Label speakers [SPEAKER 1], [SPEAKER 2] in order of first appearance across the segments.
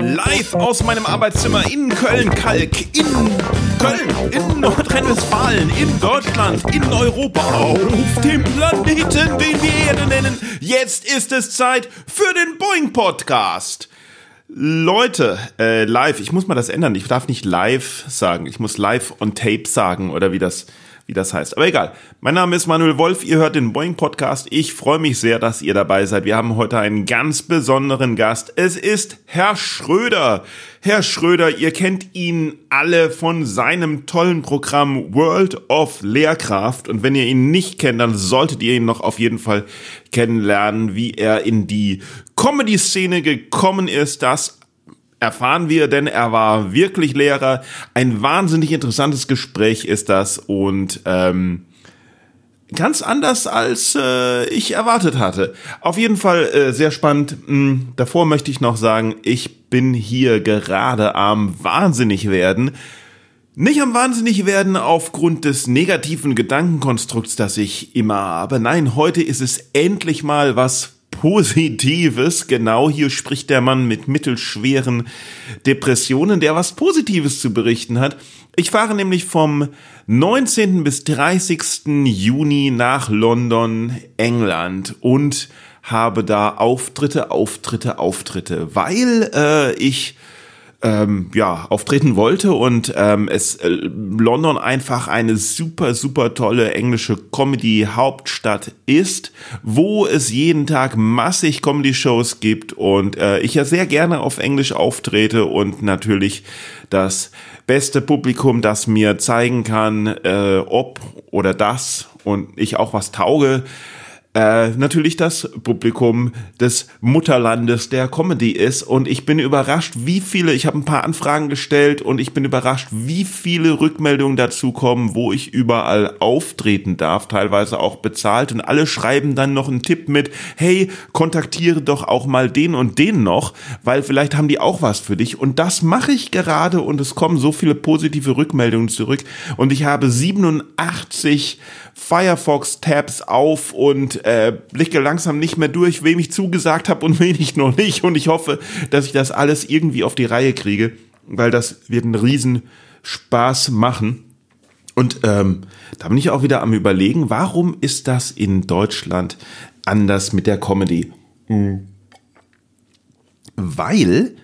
[SPEAKER 1] Live aus meinem Arbeitszimmer in Köln-Kalk, in Köln, in Nordrhein-Westfalen, in Deutschland, in Europa, auf dem Planeten, den wir Erde nennen. Jetzt ist es Zeit für den Boeing-Podcast. Leute, äh, live, ich muss mal das ändern. Ich darf nicht live sagen. Ich muss live on tape sagen oder wie das wie das heißt. Aber egal. Mein Name ist Manuel Wolf. Ihr hört den Boeing Podcast. Ich freue mich sehr, dass ihr dabei seid. Wir haben heute einen ganz besonderen Gast. Es ist Herr Schröder. Herr Schröder, ihr kennt ihn alle von seinem tollen Programm World of Lehrkraft. Und wenn ihr ihn nicht kennt, dann solltet ihr ihn noch auf jeden Fall kennenlernen, wie er in die Comedy-Szene gekommen ist. Das erfahren wir, denn er war wirklich Lehrer. Ein wahnsinnig interessantes Gespräch ist das und ähm, ganz anders als äh, ich erwartet hatte. Auf jeden Fall äh, sehr spannend. Hm, davor möchte ich noch sagen, ich bin hier gerade am wahnsinnig werden. Nicht am wahnsinnig werden aufgrund des negativen Gedankenkonstrukts, das ich immer habe. Nein, heute ist es endlich mal was Positives. Genau hier spricht der Mann mit mittelschweren Depressionen, der was Positives zu berichten hat. Ich fahre nämlich vom 19. bis 30. Juni nach London, England und habe da Auftritte, Auftritte, Auftritte, weil äh, ich ähm, ja, auftreten wollte und ähm, es äh, London einfach eine super, super tolle englische Comedy-Hauptstadt ist, wo es jeden Tag massig Comedy-Shows gibt und äh, ich ja sehr gerne auf Englisch auftrete und natürlich das beste Publikum, das mir zeigen kann, äh, ob oder das und ich auch was tauge, äh, natürlich das Publikum des Mutterlandes der Comedy ist. Und ich bin überrascht, wie viele, ich habe ein paar Anfragen gestellt und ich bin überrascht, wie viele Rückmeldungen dazu kommen, wo ich überall auftreten darf, teilweise auch bezahlt. Und alle schreiben dann noch einen Tipp mit, hey, kontaktiere doch auch mal den und den noch, weil vielleicht haben die auch was für dich. Und das mache ich gerade und es kommen so viele positive Rückmeldungen zurück. Und ich habe 87 Firefox-Tabs auf und äh, blicke langsam nicht mehr durch, wem ich zugesagt habe und wen ich noch nicht. Und ich hoffe, dass ich das alles irgendwie auf die Reihe kriege, weil das wird einen riesen Spaß machen. Und ähm, da bin ich auch wieder am überlegen, warum ist das in Deutschland anders mit der Comedy? Mhm. Weil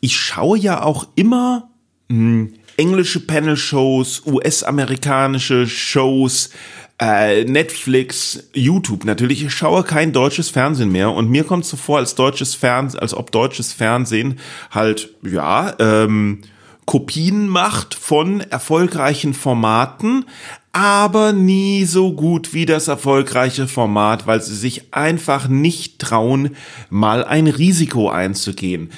[SPEAKER 1] ich schaue ja auch immer mh, hm, englische Panel-Shows, US-amerikanische Shows, äh, Netflix, YouTube natürlich. Ich schaue kein deutsches Fernsehen mehr und mir kommt so vor, als deutsches Fernsehen, als ob deutsches Fernsehen halt, ja, ähm, Kopien macht von erfolgreichen Formaten, aber nie so gut wie das erfolgreiche Format, weil sie sich einfach nicht trauen, mal ein Risiko einzugehen.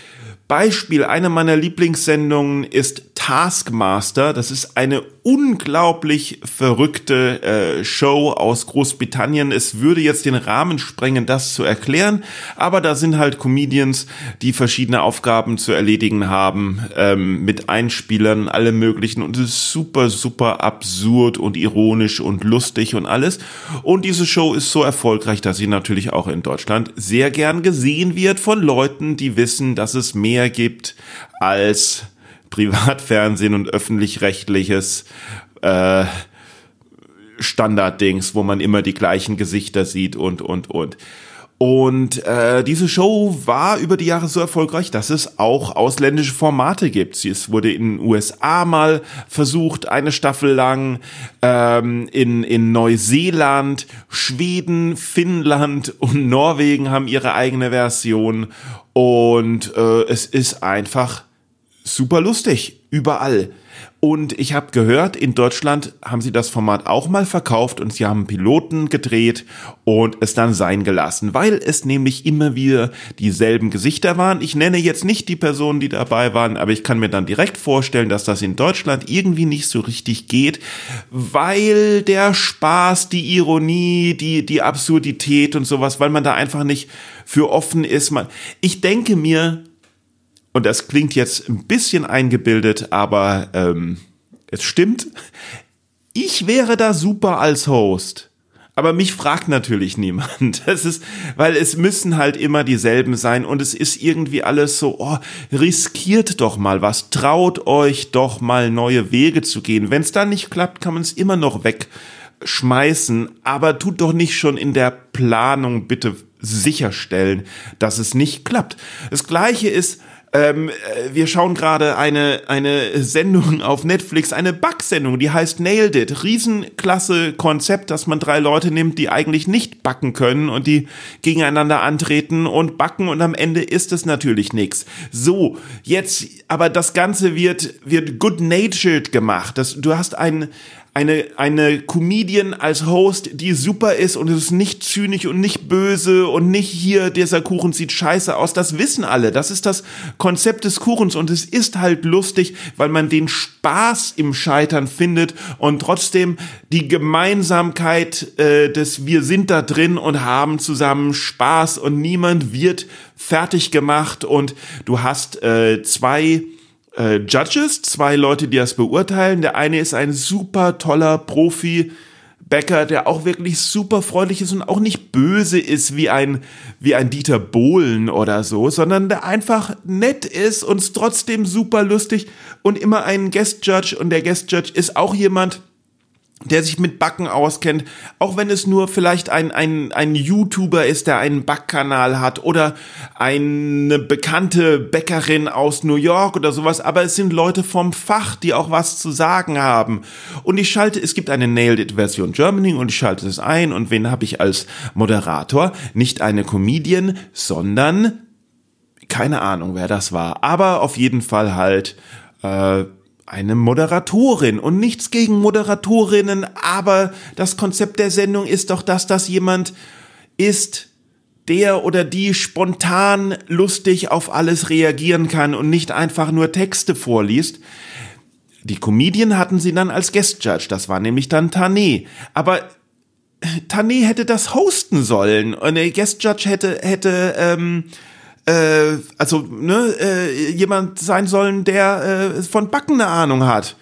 [SPEAKER 1] Beispiel, eine meiner Lieblingssendungen ist Taskmaster. Das ist eine unglaublich verrückte äh, Show aus Großbritannien. Es würde jetzt den Rahmen sprengen, das zu erklären, aber da sind halt Comedians, die verschiedene Aufgaben zu erledigen haben, ähm, mit Einspielern, alle möglichen und es ist super, super absurd und ironisch und lustig und alles. Und diese Show ist so erfolgreich, dass sie natürlich auch in Deutschland sehr gern gesehen wird von Leuten, die wissen, dass es mehr gibt als Privatfernsehen und öffentlich-rechtliches äh, Standarddings, wo man immer die gleichen Gesichter sieht und, und, und. Und äh, diese Show war über die Jahre so erfolgreich, dass es auch ausländische Formate gibt. Es wurde in den USA mal versucht, eine Staffel lang, ähm, in, in Neuseeland, Schweden, Finnland und Norwegen haben ihre eigene Version. Und äh, es ist einfach super lustig, überall. Und ich habe gehört, in Deutschland haben sie das Format auch mal verkauft und sie haben Piloten gedreht und es dann sein gelassen, weil es nämlich immer wieder dieselben Gesichter waren. Ich nenne jetzt nicht die Personen, die dabei waren, aber ich kann mir dann direkt vorstellen, dass das in Deutschland irgendwie nicht so richtig geht, weil der Spaß, die Ironie, die, die Absurdität und sowas, weil man da einfach nicht für offen ist. Man, ich denke mir, und das klingt jetzt ein bisschen eingebildet, aber ähm, es stimmt, ich wäre da super als Host. Aber mich fragt natürlich niemand. Das ist, weil es müssen halt immer dieselben sein und es ist irgendwie alles so, oh, riskiert doch mal was, traut euch doch mal neue Wege zu gehen. Wenn es dann nicht klappt, kann man es immer noch wegschmeißen, aber tut doch nicht schon in der Planung bitte sicherstellen, dass es nicht klappt. Das gleiche ist, ähm, äh, wir schauen gerade eine, eine Sendung auf Netflix, eine Backsendung, die heißt Nailed It. Riesenklasse Konzept, dass man drei Leute nimmt, die eigentlich nicht backen können und die gegeneinander antreten und backen und am Ende ist es natürlich nichts. So, jetzt, aber das Ganze wird, wird good-natured gemacht. Das, du hast einen, eine, eine Comedian als Host, die super ist und es ist nicht zynisch und nicht böse und nicht hier, dieser Kuchen sieht scheiße aus. Das wissen alle. Das ist das Konzept des Kuchens und es ist halt lustig, weil man den Spaß im Scheitern findet und trotzdem die Gemeinsamkeit äh, des Wir sind da drin und haben zusammen Spaß und niemand wird fertig gemacht und du hast äh, zwei äh, Judges, zwei Leute, die das beurteilen. Der eine ist ein super toller Profi. Bäcker, der auch wirklich super freundlich ist und auch nicht böse ist wie ein, wie ein Dieter Bohlen oder so, sondern der einfach nett ist und trotzdem super lustig und immer ein Guest Judge und der Guest Judge ist auch jemand, der sich mit Backen auskennt, auch wenn es nur vielleicht ein, ein, ein YouTuber ist, der einen Backkanal hat oder eine bekannte Bäckerin aus New York oder sowas, aber es sind Leute vom Fach, die auch was zu sagen haben. Und ich schalte, es gibt eine Nailed It Version Germany und ich schalte es ein und wen habe ich als Moderator? Nicht eine Comedian, sondern keine Ahnung, wer das war, aber auf jeden Fall halt äh, eine Moderatorin und nichts gegen Moderatorinnen, aber das Konzept der Sendung ist doch, dass das jemand ist, der oder die spontan lustig auf alles reagieren kann und nicht einfach nur Texte vorliest. Die Comedian hatten sie dann als Guest Judge, das war nämlich dann Tané. Aber Tané hätte das hosten sollen und der Guest Judge hätte, hätte, ähm, äh, also ne, äh, jemand sein sollen, der äh, von Backen eine Ahnung hat.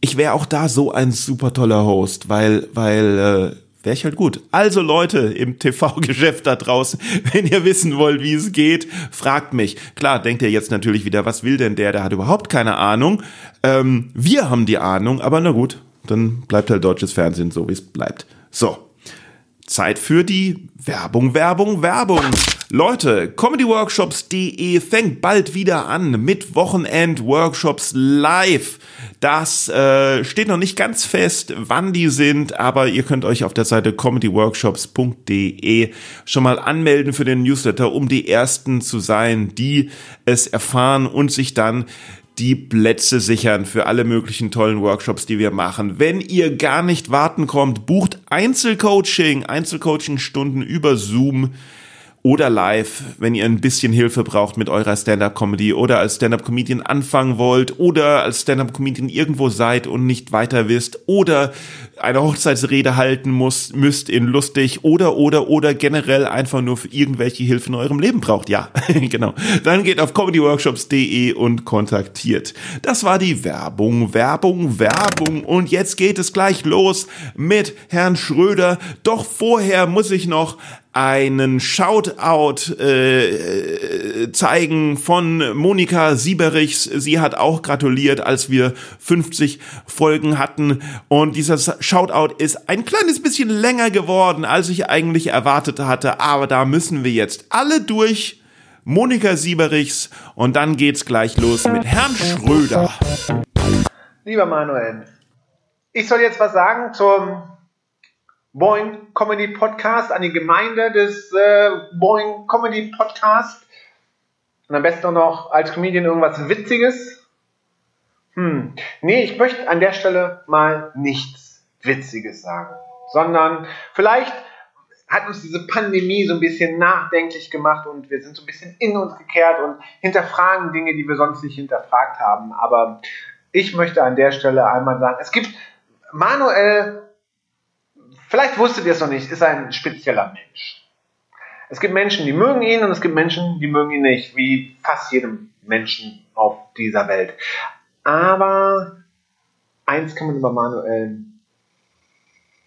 [SPEAKER 1] Ich wäre auch da so ein super toller Host, weil, weil äh, wäre ich halt gut. Also Leute im TV-Geschäft da draußen, wenn ihr wissen wollt, wie es geht, fragt mich. Klar, denkt ihr jetzt natürlich wieder, was will denn der? Der hat überhaupt keine Ahnung. Ähm, wir haben die Ahnung, aber na gut, dann bleibt halt deutsches Fernsehen so, wie es bleibt. So, Zeit für die Werbung, Werbung, Werbung. Leute, comedyworkshops.de fängt bald wieder an mit Wochenend-Workshops live. Das äh, steht noch nicht ganz fest, wann die sind, aber ihr könnt euch auf der Seite comedyworkshops.de schon mal anmelden für den Newsletter, um die ersten zu sein, die es erfahren und sich dann die Plätze sichern für alle möglichen tollen Workshops, die wir machen. Wenn ihr gar nicht warten kommt, bucht Einzelcoaching, Einzelcoaching-Stunden über Zoom oder live, wenn ihr ein bisschen Hilfe braucht mit eurer Stand-up-Comedy oder als Stand-up-Comedian anfangen wollt oder als Stand-up-Comedian irgendwo seid und nicht weiter wisst oder eine Hochzeitsrede halten muss, müsst in lustig oder oder oder generell einfach nur für irgendwelche Hilfe in eurem Leben braucht. Ja, genau. Dann geht auf comedyworkshops.de und kontaktiert. Das war die Werbung, Werbung, Werbung und jetzt geht es gleich los mit Herrn Schröder. Doch vorher muss ich noch einen Shoutout äh, zeigen von Monika Sieberichs. Sie hat auch gratuliert, als wir 50 Folgen hatten. Und dieser Shoutout ist ein kleines bisschen länger geworden, als ich eigentlich erwartet hatte. Aber da müssen wir jetzt alle durch. Monika Sieberichs und dann geht's gleich los mit Herrn Schröder.
[SPEAKER 2] Lieber Manuel, ich soll jetzt was sagen zum Boing Comedy Podcast, an die Gemeinde des äh, Boing Comedy Podcast. Und am besten auch noch als Comedian irgendwas Witziges. Hm. Nee, ich möchte an der Stelle mal nichts Witziges sagen, sondern vielleicht hat uns diese Pandemie so ein bisschen nachdenklich gemacht und wir sind so ein bisschen in uns gekehrt und hinterfragen Dinge, die wir sonst nicht hinterfragt haben. Aber ich möchte an der Stelle einmal sagen, es gibt Manuel vielleicht wusstet ihr es noch nicht, ist ein spezieller Mensch. Es gibt Menschen, die mögen ihn und es gibt Menschen, die mögen ihn nicht, wie fast jedem Menschen auf dieser Welt. Aber eins kann man über Manuel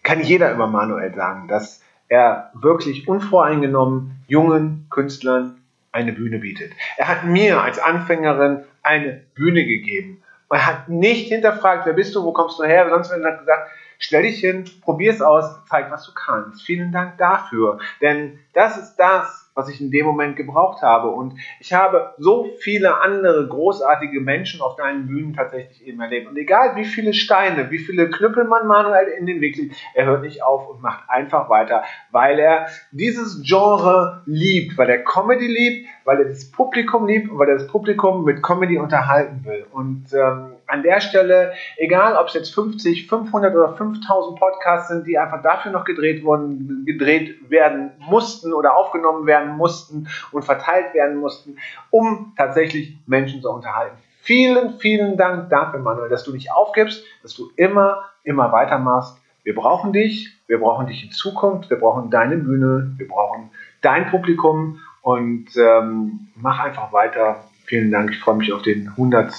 [SPEAKER 2] kann jeder über Manuel sagen, dass er wirklich unvoreingenommen jungen Künstlern eine Bühne bietet. Er hat mir als Anfängerin eine Bühne gegeben. Er hat nicht hinterfragt, wer bist du, wo kommst du her, sonst hat er gesagt, stell dich hin, probier es aus, zeig, was du kannst. Vielen Dank dafür. Denn das ist das, was ich in dem Moment gebraucht habe. Und ich habe so viele andere großartige Menschen auf deinen Bühnen tatsächlich eben erlebt. Und egal wie viele Steine, wie viele Knüppel man manuell in den Weg legt, er hört nicht auf und macht einfach weiter, weil er dieses Genre liebt, weil er Comedy liebt, weil er das Publikum liebt und weil er das Publikum mit Comedy unterhalten will. Und ähm, an der Stelle, egal ob es jetzt 50, 500 oder 5000 Podcasts sind, die einfach dafür noch gedreht wurden, gedreht werden mussten oder aufgenommen werden mussten und verteilt werden mussten, um tatsächlich Menschen zu unterhalten. Vielen, vielen Dank dafür, Manuel, dass du nicht aufgibst, dass du immer, immer weitermachst. Wir brauchen dich, wir brauchen dich in Zukunft, wir brauchen deine Bühne, wir brauchen dein Publikum und ähm, mach einfach weiter. Vielen Dank, ich freue mich auf den 100.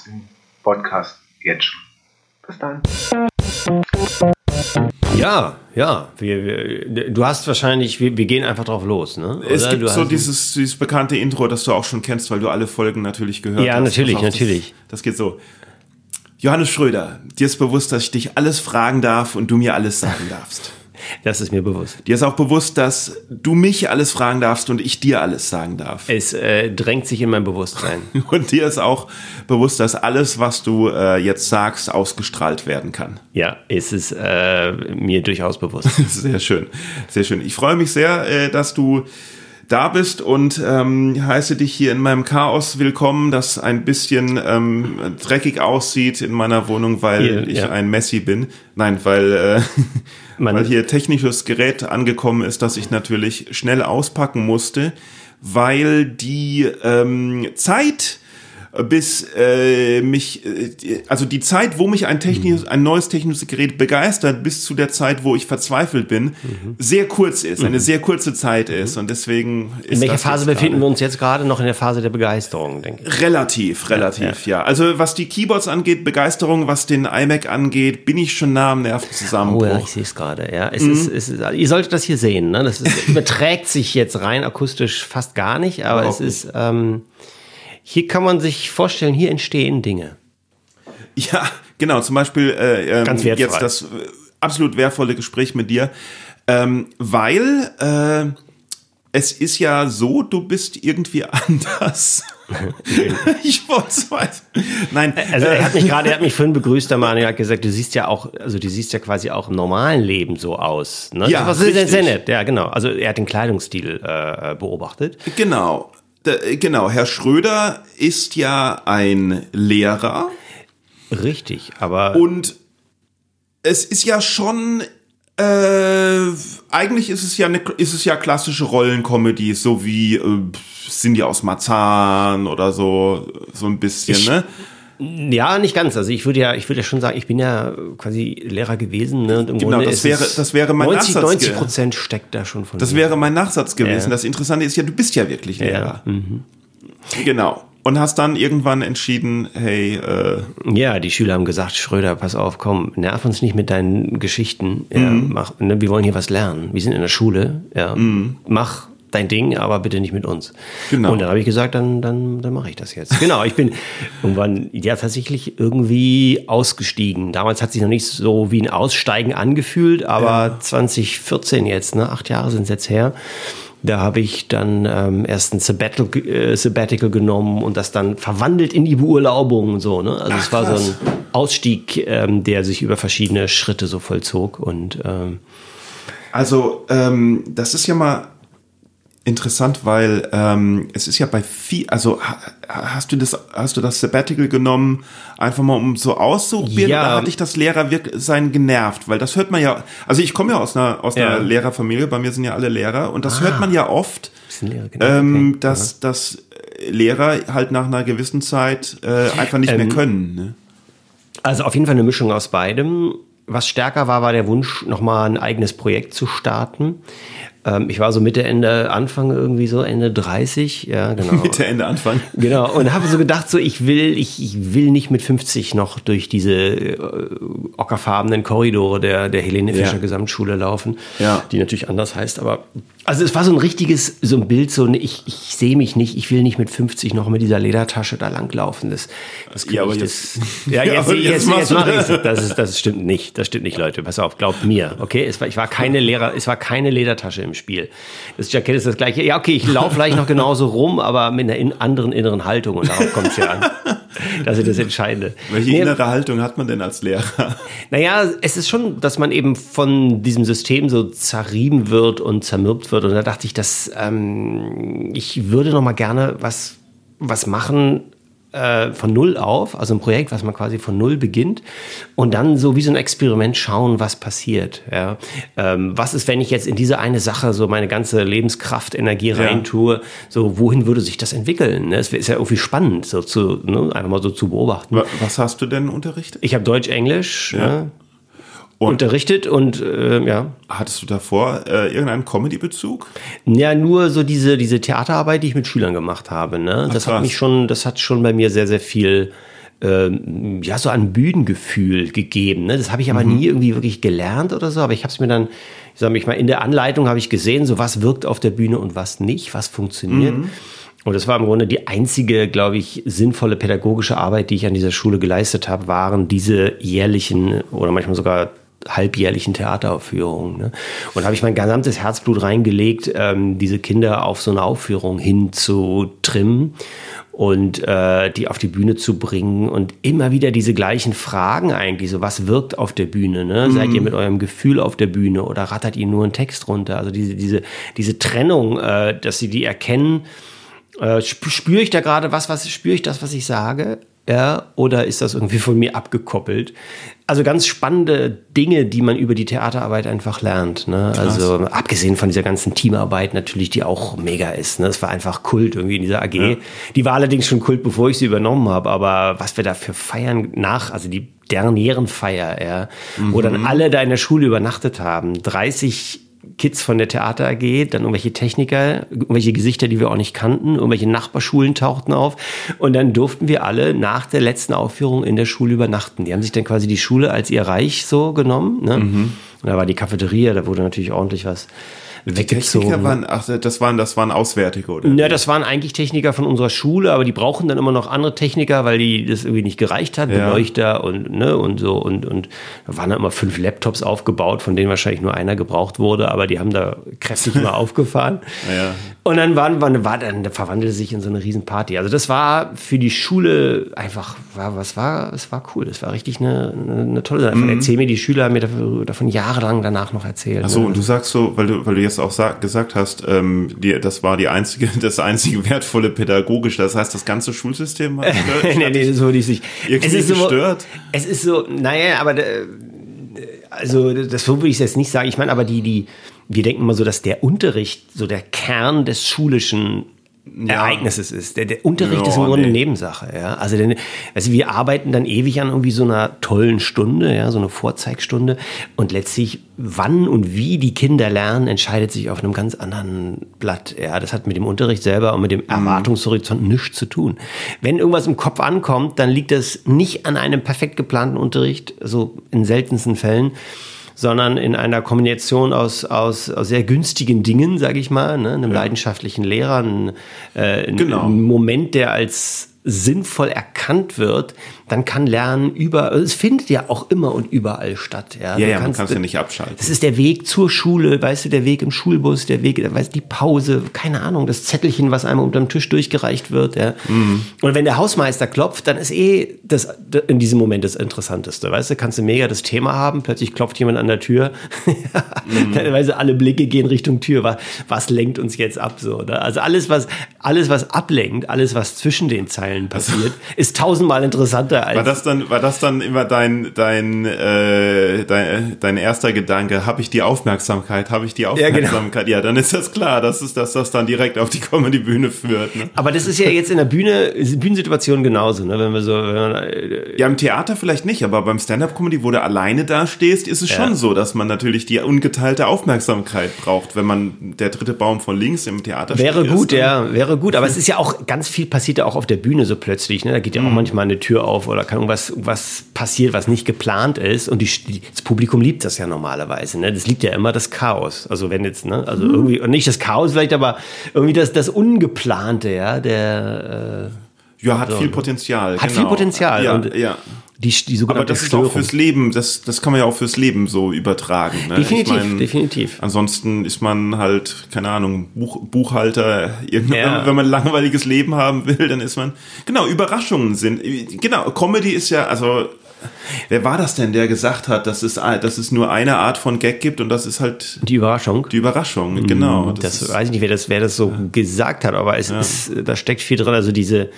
[SPEAKER 2] Podcast jetzt schon. Bis dann.
[SPEAKER 3] Ja, ja. Wir, wir, du hast wahrscheinlich, wir, wir gehen einfach drauf los, ne? Oder?
[SPEAKER 1] Es gibt
[SPEAKER 3] du
[SPEAKER 1] so
[SPEAKER 3] hast-
[SPEAKER 1] dieses, dieses bekannte Intro, das du auch schon kennst, weil du alle Folgen natürlich gehört
[SPEAKER 3] Ja,
[SPEAKER 1] hast.
[SPEAKER 3] natürlich,
[SPEAKER 1] Pass auf,
[SPEAKER 3] natürlich.
[SPEAKER 1] Das, das geht so. Johannes Schröder, dir ist bewusst, dass ich dich alles fragen darf und du mir alles sagen darfst.
[SPEAKER 3] Das ist mir bewusst.
[SPEAKER 1] Dir ist auch bewusst, dass du mich alles fragen darfst und ich dir alles sagen darf.
[SPEAKER 3] Es äh, drängt sich in mein Bewusstsein.
[SPEAKER 1] Und dir ist auch bewusst, dass alles, was du äh, jetzt sagst, ausgestrahlt werden kann.
[SPEAKER 3] Ja, es ist äh, mir durchaus bewusst.
[SPEAKER 1] Sehr schön, sehr schön. Ich freue mich sehr, äh, dass du da bist und ähm, heiße dich hier in meinem Chaos willkommen, das ein bisschen ähm, dreckig aussieht in meiner Wohnung, weil
[SPEAKER 3] Hier,
[SPEAKER 1] ich
[SPEAKER 3] ja.
[SPEAKER 1] ein Messi bin. Nein, weil, äh, weil hier technisches Gerät angekommen ist, das ich natürlich schnell auspacken musste, weil die ähm, Zeit bis äh, mich, äh, also die Zeit, wo mich ein, technisches, ein neues technisches Gerät begeistert, bis zu der Zeit, wo ich verzweifelt bin, sehr kurz ist, eine sehr kurze Zeit ist. Und deswegen ist
[SPEAKER 3] In welcher Phase befinden wir uns jetzt gerade? Noch in der Phase der Begeisterung, denke ich.
[SPEAKER 1] Relativ, relativ, ja, Also was die Keyboards angeht, Begeisterung, was den iMac angeht, bin ich schon nah am
[SPEAKER 3] Oh
[SPEAKER 1] Nervenzusammenbruch.
[SPEAKER 3] ja, ich sehe es gerade. Ja,
[SPEAKER 1] Mhm.
[SPEAKER 3] es ist, es ist, ihr solltet das hier sehen. Ne? Das ist, überträgt sich jetzt rein akustisch fast gar nicht, aber
[SPEAKER 1] Überhaupt
[SPEAKER 3] es ist. Ähm, hier kann man sich vorstellen, hier entstehen Dinge.
[SPEAKER 1] Ja, genau. Zum Beispiel äh, ähm,
[SPEAKER 3] Ganz wertfrei.
[SPEAKER 1] jetzt das äh, absolut wertvolle Gespräch mit dir, ähm, weil äh, es ist ja so, du bist irgendwie anders. ich wollte es weiß. Nein,
[SPEAKER 3] Also er
[SPEAKER 1] äh,
[SPEAKER 3] hat mich gerade, er hat mich vorhin begrüßt, der Mann, er hat gesagt, du siehst ja auch, also du siehst ja quasi auch im normalen Leben so aus. Ne?
[SPEAKER 1] Ja,
[SPEAKER 3] das ist sehr nett. Ja, genau. Also er hat den Kleidungsstil äh, beobachtet.
[SPEAKER 1] genau. Da, genau, Herr Schröder ist ja ein Lehrer
[SPEAKER 3] Richtig, aber
[SPEAKER 1] und es ist ja schon äh, eigentlich ist es ja eine, ist es ja klassische Rollencomedy, so wie äh, Cindy aus Marzahn oder so so ein bisschen,
[SPEAKER 3] Ich-
[SPEAKER 1] ne?
[SPEAKER 3] Ja, nicht ganz. Also ich würde ja, ich würde ja schon sagen, ich bin ja quasi Lehrer gewesen. Ne? Und im
[SPEAKER 1] Genau,
[SPEAKER 3] Grunde
[SPEAKER 1] das wäre- das wäre mein
[SPEAKER 3] 90,
[SPEAKER 1] Nachsatz
[SPEAKER 3] 90
[SPEAKER 1] ge-
[SPEAKER 3] Prozent steckt da schon von
[SPEAKER 1] Das
[SPEAKER 3] mir.
[SPEAKER 1] wäre mein Nachsatz gewesen.
[SPEAKER 3] Ja.
[SPEAKER 1] Das Interessante ist ja, du bist ja wirklich Lehrer.
[SPEAKER 3] Ja,
[SPEAKER 1] Genau. Und hast dann irgendwann entschieden, hey, äh,
[SPEAKER 3] Ja, die Schüler haben gesagt, Schröder, pass auf, komm, nerv uns nicht mit deinen Geschichten. Ja,
[SPEAKER 1] Mhm.
[SPEAKER 3] mach, ne, wir wollen hier was lernen. Wir sind in der Schule. Ja,
[SPEAKER 1] Mhm.
[SPEAKER 3] mach dein Ding, aber bitte nicht mit uns.
[SPEAKER 1] Genau.
[SPEAKER 3] Und dann habe ich gesagt, dann, dann, dann mache ich das jetzt. Genau, ich bin irgendwann ja tatsächlich irgendwie ausgestiegen. Damals hat sich noch nicht so wie ein Aussteigen angefühlt, aber 2014 jetzt, ne, acht Jahre sind es jetzt her. Da habe ich dann ähm, erst ein Sabbatical, äh, Sabbatical genommen und das dann verwandelt in die Beurlaubung und so. Ne? Also es war so ein Ausstieg, ähm, der sich über verschiedene Schritte so vollzog. Und ähm,
[SPEAKER 1] also ähm, das ist ja mal interessant, weil ähm, es ist ja bei viel, also ha, hast du das, hast du das Sabbatical genommen, einfach mal um so auszuprobieren
[SPEAKER 3] Ja.
[SPEAKER 1] oder hat dich das Lehrer sein genervt? Weil das hört man ja, also ich komme ja aus einer aus einer
[SPEAKER 3] Ja.
[SPEAKER 1] Lehrerfamilie, bei mir sind ja alle Lehrer und das hört man ja oft,
[SPEAKER 3] Lehrer, genau,
[SPEAKER 1] ähm,
[SPEAKER 3] okay.
[SPEAKER 1] dass, dass Lehrer halt nach einer gewissen Zeit äh, einfach nicht mehr
[SPEAKER 3] Ähm,
[SPEAKER 1] können. Ne?
[SPEAKER 3] Also auf jeden Fall eine Mischung aus beidem. Was stärker war, war der Wunsch, nochmal ein eigenes Projekt zu starten. Ähm, ich war so Mitte, Ende, Anfang irgendwie so, Ende 30, ja, genau.
[SPEAKER 1] Mitte, Ende, Anfang.
[SPEAKER 3] Genau, und habe so gedacht, so ich will, ich, ich will nicht mit 50 noch durch diese äh, ockerfarbenen Korridore der, der Helene Fischer
[SPEAKER 1] Ja.
[SPEAKER 3] Gesamtschule laufen,
[SPEAKER 1] Ja.
[SPEAKER 3] die natürlich anders heißt, aber also es war so ein richtiges, so ein Bild, so ein, ich, ich sehe mich nicht, ich will nicht mit 50 noch mit dieser Ledertasche da langlaufen. Das, das
[SPEAKER 1] Ja, aber
[SPEAKER 3] ich
[SPEAKER 1] jetzt-
[SPEAKER 3] das, ja,
[SPEAKER 1] Ja,
[SPEAKER 3] jetzt,
[SPEAKER 1] aber
[SPEAKER 3] jetzt,
[SPEAKER 1] jetzt
[SPEAKER 3] jetzt,
[SPEAKER 1] machst du
[SPEAKER 3] mach
[SPEAKER 1] das.
[SPEAKER 3] ich's. das, ist, das stimmt nicht, das stimmt nicht, Leute, pass auf, glaubt mir, okay, es war, ich war keine Lehrer, es war keine Ledertasche im Spiel. Das Jackett ist das gleiche, ja okay, ich laufe vielleicht noch genauso rum, aber mit einer in, anderen inneren Haltung und darauf kommt es ja an. Das ist das Entscheidende.
[SPEAKER 1] Welche
[SPEAKER 3] Nee,
[SPEAKER 1] innere Haltung hat man denn als Lehrer?
[SPEAKER 3] naja, es ist schon, dass man eben von diesem System so zerrieben wird und zermürbt wird. Und da dachte ich, dass ähm, ich würde noch mal gerne was, was machen äh, von null auf, also ein Projekt, was man quasi von null beginnt und dann so wie so ein Experiment schauen, was passiert. Ja? Ähm, was ist, wenn ich jetzt in diese eine Sache so meine ganze Lebenskraft, Energie reintue? So, wohin würde sich das entwickeln? Ne? Es ist ja irgendwie spannend, so zu, ne? einfach mal so zu beobachten.
[SPEAKER 1] Wa- Was hast du denn unterrichtet?
[SPEAKER 3] Ich habe Deutsch, Englisch
[SPEAKER 1] Ja.
[SPEAKER 3] ne,
[SPEAKER 1] Und
[SPEAKER 3] unterrichtet und äh, ja.
[SPEAKER 1] hattest du davor äh, irgendeinen Comedy-Bezug?
[SPEAKER 3] Ja, nur so diese, diese Theaterarbeit, die ich mit Schülern gemacht habe. Ne? Das
[SPEAKER 1] krass.
[SPEAKER 3] hat mich schon, das hat schon bei mir sehr, sehr viel ähm, ja, so an Bühnengefühl gegeben. Ne? Das habe ich aber nie irgendwie wirklich gelernt oder so, aber ich habe es mir dann, ich sage mich mal, in der Anleitung habe ich gesehen, so was wirkt auf der Bühne und was nicht, was funktioniert. Und das war im Grunde die einzige, glaube ich, sinnvolle pädagogische Arbeit, die ich an dieser Schule geleistet habe, waren diese jährlichen oder manchmal sogar halbjährlichen Theateraufführungen. Ne? Und habe ich mein gesamtes Herzblut reingelegt, ähm, diese Kinder auf so eine Aufführung hinzutrimmen und äh, die auf die Bühne zu bringen und immer wieder diese gleichen Fragen eigentlich, so was wirkt auf der Bühne, ne? Seid ihr mit eurem Gefühl auf der Bühne oder rattert ihr nur einen Text runter? Also diese, diese, diese Trennung, äh, dass sie die erkennen, äh, sp- spüre ich da gerade was, was spüre ich das, was ich sage? Ja, oder ist das irgendwie von mir abgekoppelt? Also ganz spannende Dinge, die man über die Theaterarbeit einfach lernt. Ne? Also abgesehen von dieser ganzen Teamarbeit natürlich, die auch mega ist. Ne? Das war einfach Kult irgendwie in dieser AG. Die war allerdings schon Kult, bevor ich sie übernommen habe. Aber was wir da für feiern nach, also die Dernierenfeier, ja, wo dann alle da in der Schule übernachtet haben. 30 Kids von der Theater AG, dann irgendwelche Techniker, irgendwelche Gesichter, die wir auch nicht kannten, irgendwelche Nachbarschulen tauchten auf und dann durften wir alle nach der letzten Aufführung in der Schule übernachten. Die haben sich dann quasi die Schule als ihr Reich so genommen. Ne? Und da war die Cafeteria, da wurde natürlich ordentlich was weggezogen.
[SPEAKER 1] Techniker waren, ach, das waren, das waren Auswärtige, oder?
[SPEAKER 3] Ja, das waren eigentlich Techniker von unserer Schule, aber die brauchen dann immer noch andere Techniker, weil die das irgendwie nicht gereicht hat,
[SPEAKER 1] Ja.
[SPEAKER 3] Beleuchter und ne und so und und da waren dann immer fünf Laptops aufgebaut, von denen wahrscheinlich nur einer gebraucht wurde, aber die haben da kräftig mal aufgefahren.
[SPEAKER 1] Ja.
[SPEAKER 3] Und dann waren, war, war dann verwandelte sich in so eine Riesenparty. Also das war für die Schule einfach war was war es war cool. Das war richtig eine, eine, eine tolle Sache. Erzähl mir die Schüler haben mir davon, davon jahrelang danach noch erzählt.
[SPEAKER 1] Ach so,
[SPEAKER 3] ne?
[SPEAKER 1] und du sagst so, weil du, weil du jetzt auch sag, gesagt hast, ähm, die, das war die einzige, das einzige wertvolle pädagogisch. Das heißt, das ganze Schulsystem hat
[SPEAKER 3] nee, nee, so würde ich nicht.
[SPEAKER 1] Irgendwie
[SPEAKER 3] so,
[SPEAKER 1] gestört?
[SPEAKER 3] Es ist so, naja, aber äh, also das so würde ich jetzt nicht sagen. Ich meine, aber die, die, wir denken mal so, dass der Unterricht so der Kern des schulischen Ereignisses ist. Der, der Unterricht
[SPEAKER 1] Ja,
[SPEAKER 3] ist im Grunde
[SPEAKER 1] nee.
[SPEAKER 3] Nebensache, ja. Also, denn, also wir arbeiten dann ewig an irgendwie so einer tollen Stunde, ja, so eine Vorzeigstunde. Und letztlich, wann und wie die Kinder lernen, entscheidet sich auf einem ganz anderen Blatt. Ja, das hat mit dem Unterricht selber und mit dem Erwartungshorizont nichts zu tun. Wenn irgendwas im Kopf ankommt, dann liegt das nicht an einem perfekt geplanten Unterricht, so in seltensten Fällen, sondern in einer Kombination aus, aus, aus sehr günstigen Dingen, sage ich mal, ne? einem leidenschaftlichen Lehrer, ein, äh,
[SPEAKER 1] Genau.
[SPEAKER 3] ein Moment, der als sinnvoll erkannt wird, dann kann Lernen über, also es findet ja auch immer und überall statt. Ja,
[SPEAKER 1] Ja,
[SPEAKER 3] Du
[SPEAKER 1] ja, man kann es ja nicht abschalten.
[SPEAKER 3] das ist der Weg zur Schule, weißt du, der Weg im Schulbus, der Weg, weißt du, die Pause, keine Ahnung, das Zettelchen, was einem unterm Tisch durchgereicht wird. Ja. Und wenn der Hausmeister klopft, dann ist eh das in diesem Moment das Interessanteste. Weißt du, kannst du mega das Thema haben, plötzlich klopft jemand an der Tür, weißt du, alle Blicke gehen Richtung Tür. Was, was lenkt uns jetzt ab? So, ne? Also alles, was, alles, was ablenkt, alles, was zwischen den Zeilen Fällen passiert, ist tausendmal interessanter als.
[SPEAKER 1] War das dann, war das dann immer dein, dein, äh, dein, dein erster Gedanke? Habe ich die Aufmerksamkeit? Habe ich die
[SPEAKER 3] genau.
[SPEAKER 1] Aufmerksamkeit? Ja, dann ist das klar, dass, es, dass das dann direkt auf die Comedy-Bühne führt. Ne?
[SPEAKER 3] Aber das ist ja jetzt in der Bühne, Bühnensituation genauso, ne? Wenn wir so, wenn man, äh,
[SPEAKER 1] Ja, im Theater vielleicht nicht, aber beim Stand-Up-Comedy, wo du alleine da stehst, ist es
[SPEAKER 3] Ja.
[SPEAKER 1] schon so, dass man natürlich die ungeteilte Aufmerksamkeit braucht. Wenn man der dritte Baum von links im Theater
[SPEAKER 3] Wäre
[SPEAKER 1] steht,
[SPEAKER 3] gut,
[SPEAKER 1] ist,
[SPEAKER 3] ja, wäre gut. Aber es ist ja auch ganz viel passiert ja auch auf der Bühne so plötzlich. Ne? Da geht ja auch
[SPEAKER 1] Mhm.
[SPEAKER 3] manchmal eine Tür auf oder kann irgendwas, irgendwas passiert, was nicht geplant ist. Und die, das Publikum liebt das ja normalerweise. Ne? Das liebt ja immer das Chaos. Also wenn jetzt, ne, also
[SPEAKER 1] Mhm.
[SPEAKER 3] irgendwie, und nicht das Chaos vielleicht, aber irgendwie das, das Ungeplante, ja, der äh,
[SPEAKER 1] Ja, hat viel Potenzial.
[SPEAKER 3] hat
[SPEAKER 1] genau.
[SPEAKER 3] viel Potenzial.
[SPEAKER 1] Ja,
[SPEAKER 3] und
[SPEAKER 1] ja.
[SPEAKER 3] die, die
[SPEAKER 1] Aber das ist auch
[SPEAKER 3] Störung.
[SPEAKER 1] fürs Leben, das, das kann man ja auch fürs Leben so übertragen. Ne?
[SPEAKER 3] Definitiv,
[SPEAKER 1] Ich mein,
[SPEAKER 3] definitiv.
[SPEAKER 1] Ansonsten ist man halt, keine Ahnung, Buch, Buchhalter.
[SPEAKER 3] Ja.
[SPEAKER 1] Wenn man ein langweiliges Leben haben will, dann ist man. Genau, Überraschungen sind. Genau, Comedy ist ja, also. Wer war das denn, der gesagt hat, dass es, dass es nur eine Art von Gag gibt und das ist halt
[SPEAKER 3] die Überraschung.
[SPEAKER 1] die Überraschung, genau.
[SPEAKER 3] Mm, Das,
[SPEAKER 1] ist-
[SPEAKER 3] weiß ich nicht, wer das, wer das so gesagt hat, aber es ist, da steckt viel drin. Also diese,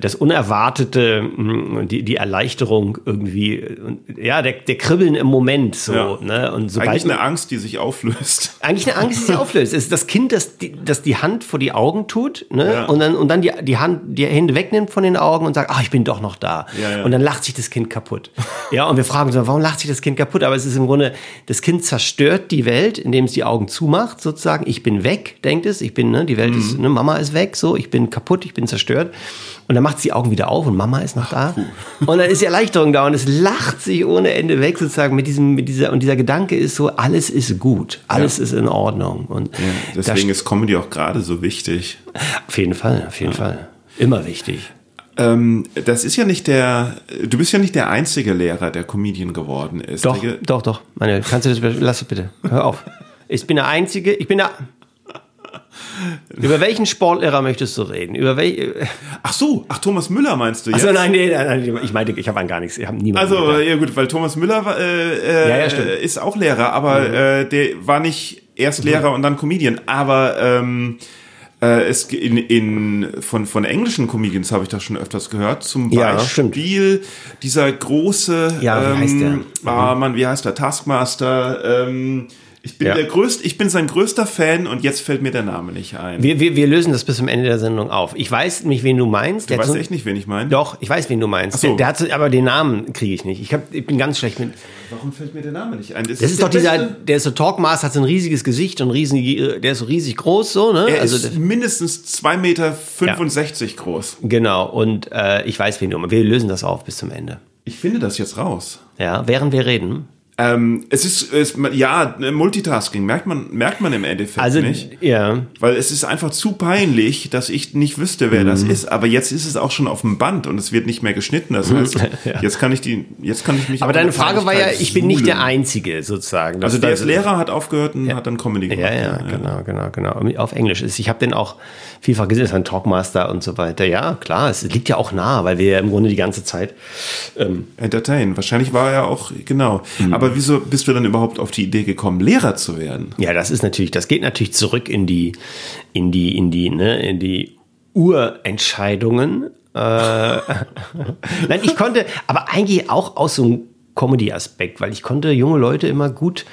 [SPEAKER 3] das Unerwartete, mh, die, die Erleichterung irgendwie, und, ja, der, der Kribbeln im Moment so,
[SPEAKER 1] Ja.
[SPEAKER 3] ne? Und sobald
[SPEAKER 1] eigentlich eine Angst, die sich auflöst.
[SPEAKER 3] eigentlich eine Angst, die sich auflöst. Es ist das Kind, das die, das die Hand vor die Augen tut, ne?
[SPEAKER 1] Ja.
[SPEAKER 3] Und dann, und dann die, die Hand, die Hände wegnimmt von den Augen und sagt, ach, ich bin doch noch da.
[SPEAKER 1] Ja.
[SPEAKER 3] Und dann lacht sich das Kind kaputt. ja, und wir fragen uns, warum lacht sich das Kind kaputt? Aber es ist im Grunde, das Kind zerstört die Welt, indem es die Augen zumacht, sozusagen. Ich bin weg, denkt es. Ich bin, ne, die Welt ist, ne, Mama ist weg, so, ich bin kaputt, ich bin zerstört. Und dann macht sie die Augen wieder auf und Mama ist noch da. Und dann ist die Erleichterung da und es lacht sich ohne Ende weg, sozusagen, mit diesem, mit dieser, und dieser Gedanke ist so, alles ist gut, alles ist in Ordnung. Und da
[SPEAKER 1] Deswegen ist Comedy auch gerade so wichtig.
[SPEAKER 3] auf jeden Fall, auf jeden Fall. Immer wichtig.
[SPEAKER 1] Ähm, das ist ja nicht der, du bist ja nicht der einzige Lehrer, der Comedian geworden ist.
[SPEAKER 3] Doch, doch, doch. Meine, kannst du das, lass es bitte. Hör auf. Ich bin der Einzige, ich bin der, über welchen Sportlehrer möchtest du reden? Über welche,
[SPEAKER 1] Ach so, ach Thomas Müller meinst du jetzt?
[SPEAKER 3] also nein, nee, nein, nein, ich meinte, ich habe an gar nichts, ich habe niemanden.
[SPEAKER 1] Also,
[SPEAKER 3] gedacht.
[SPEAKER 1] ja gut, weil Thomas Müller äh, äh,
[SPEAKER 3] Ja, ja. Mhm.
[SPEAKER 1] ist auch Lehrer, aber äh, der war nicht erst Lehrer und dann Comedian. Aber ähm, äh, es in, in von von englischen Comedians habe ich das schon öfters gehört. Zum
[SPEAKER 3] Ja,
[SPEAKER 1] Beispiel dieser große,
[SPEAKER 3] Ja, wie heißt
[SPEAKER 1] ähm,
[SPEAKER 3] der?
[SPEAKER 1] Ah, Mann, wie heißt der? Taskmaster. Ähm, ich bin
[SPEAKER 3] Ja.
[SPEAKER 1] der größte, ich bin sein größter Fan und jetzt fällt mir der Name nicht ein.
[SPEAKER 3] wir, wir, wir lösen das bis zum Ende der Sendung auf. Ich weiß nicht, wen du meinst.
[SPEAKER 1] du weißt
[SPEAKER 3] so-
[SPEAKER 1] echt nicht, wen ich meine?
[SPEAKER 3] Doch, ich weiß, wen du meinst.
[SPEAKER 1] So.
[SPEAKER 3] der, der hat so, aber den Namen kriege ich nicht. Ich, hab, ich bin ganz schlecht mit.
[SPEAKER 1] Warum fällt mir der Name nicht ein?
[SPEAKER 3] Das ist
[SPEAKER 1] der
[SPEAKER 3] doch dieser, der ist so Talkmaster, hat so ein riesiges Gesicht und riesen, der ist so riesig groß, so, ne?
[SPEAKER 1] Er
[SPEAKER 3] also,
[SPEAKER 1] ist mindestens 2,65 Meter groß.
[SPEAKER 3] genau, und äh, ich weiß, wen du meinst. Wir lösen das auf bis zum Ende.
[SPEAKER 1] Ich finde das jetzt raus.
[SPEAKER 3] Ja, während wir reden.
[SPEAKER 1] Ähm, es ist, es, ja, Multitasking merkt man, merkt man im Endeffekt
[SPEAKER 3] Also,
[SPEAKER 1] nicht.
[SPEAKER 3] ja.
[SPEAKER 1] Weil es ist einfach zu peinlich, dass ich nicht wüsste, wer das ist. Aber jetzt ist es auch schon auf dem Band und es wird nicht mehr geschnitten. Das heißt, jetzt kann ich die, jetzt kann ich mich.
[SPEAKER 3] Aber deine Frage war ja, ich bin nicht der. Einzige, sozusagen.
[SPEAKER 1] Also der ist Lehrer, hat aufgehört und hat dann Comedy gemacht.
[SPEAKER 3] Ja, ja, genau, genau, genau. Auf Englisch ist. Ich habe den auch vielfach gesehen, ist ein Talkmaster und so weiter. Ja, klar, es liegt ja auch nah, weil wir ja im Grunde die ganze Zeit. Ähm,
[SPEAKER 1] Entertain. Wahrscheinlich war er auch, genau.
[SPEAKER 3] Mhm.
[SPEAKER 1] Aber wieso bist du dann überhaupt auf die Idee gekommen, Lehrer zu werden?
[SPEAKER 3] ja, das ist natürlich, das geht natürlich zurück in die, in die, in die, ne, in die Urentscheidungen. Äh, Nein, ich konnte, aber eigentlich auch aus so einem Comedy-Aspekt, weil ich konnte junge Leute immer gut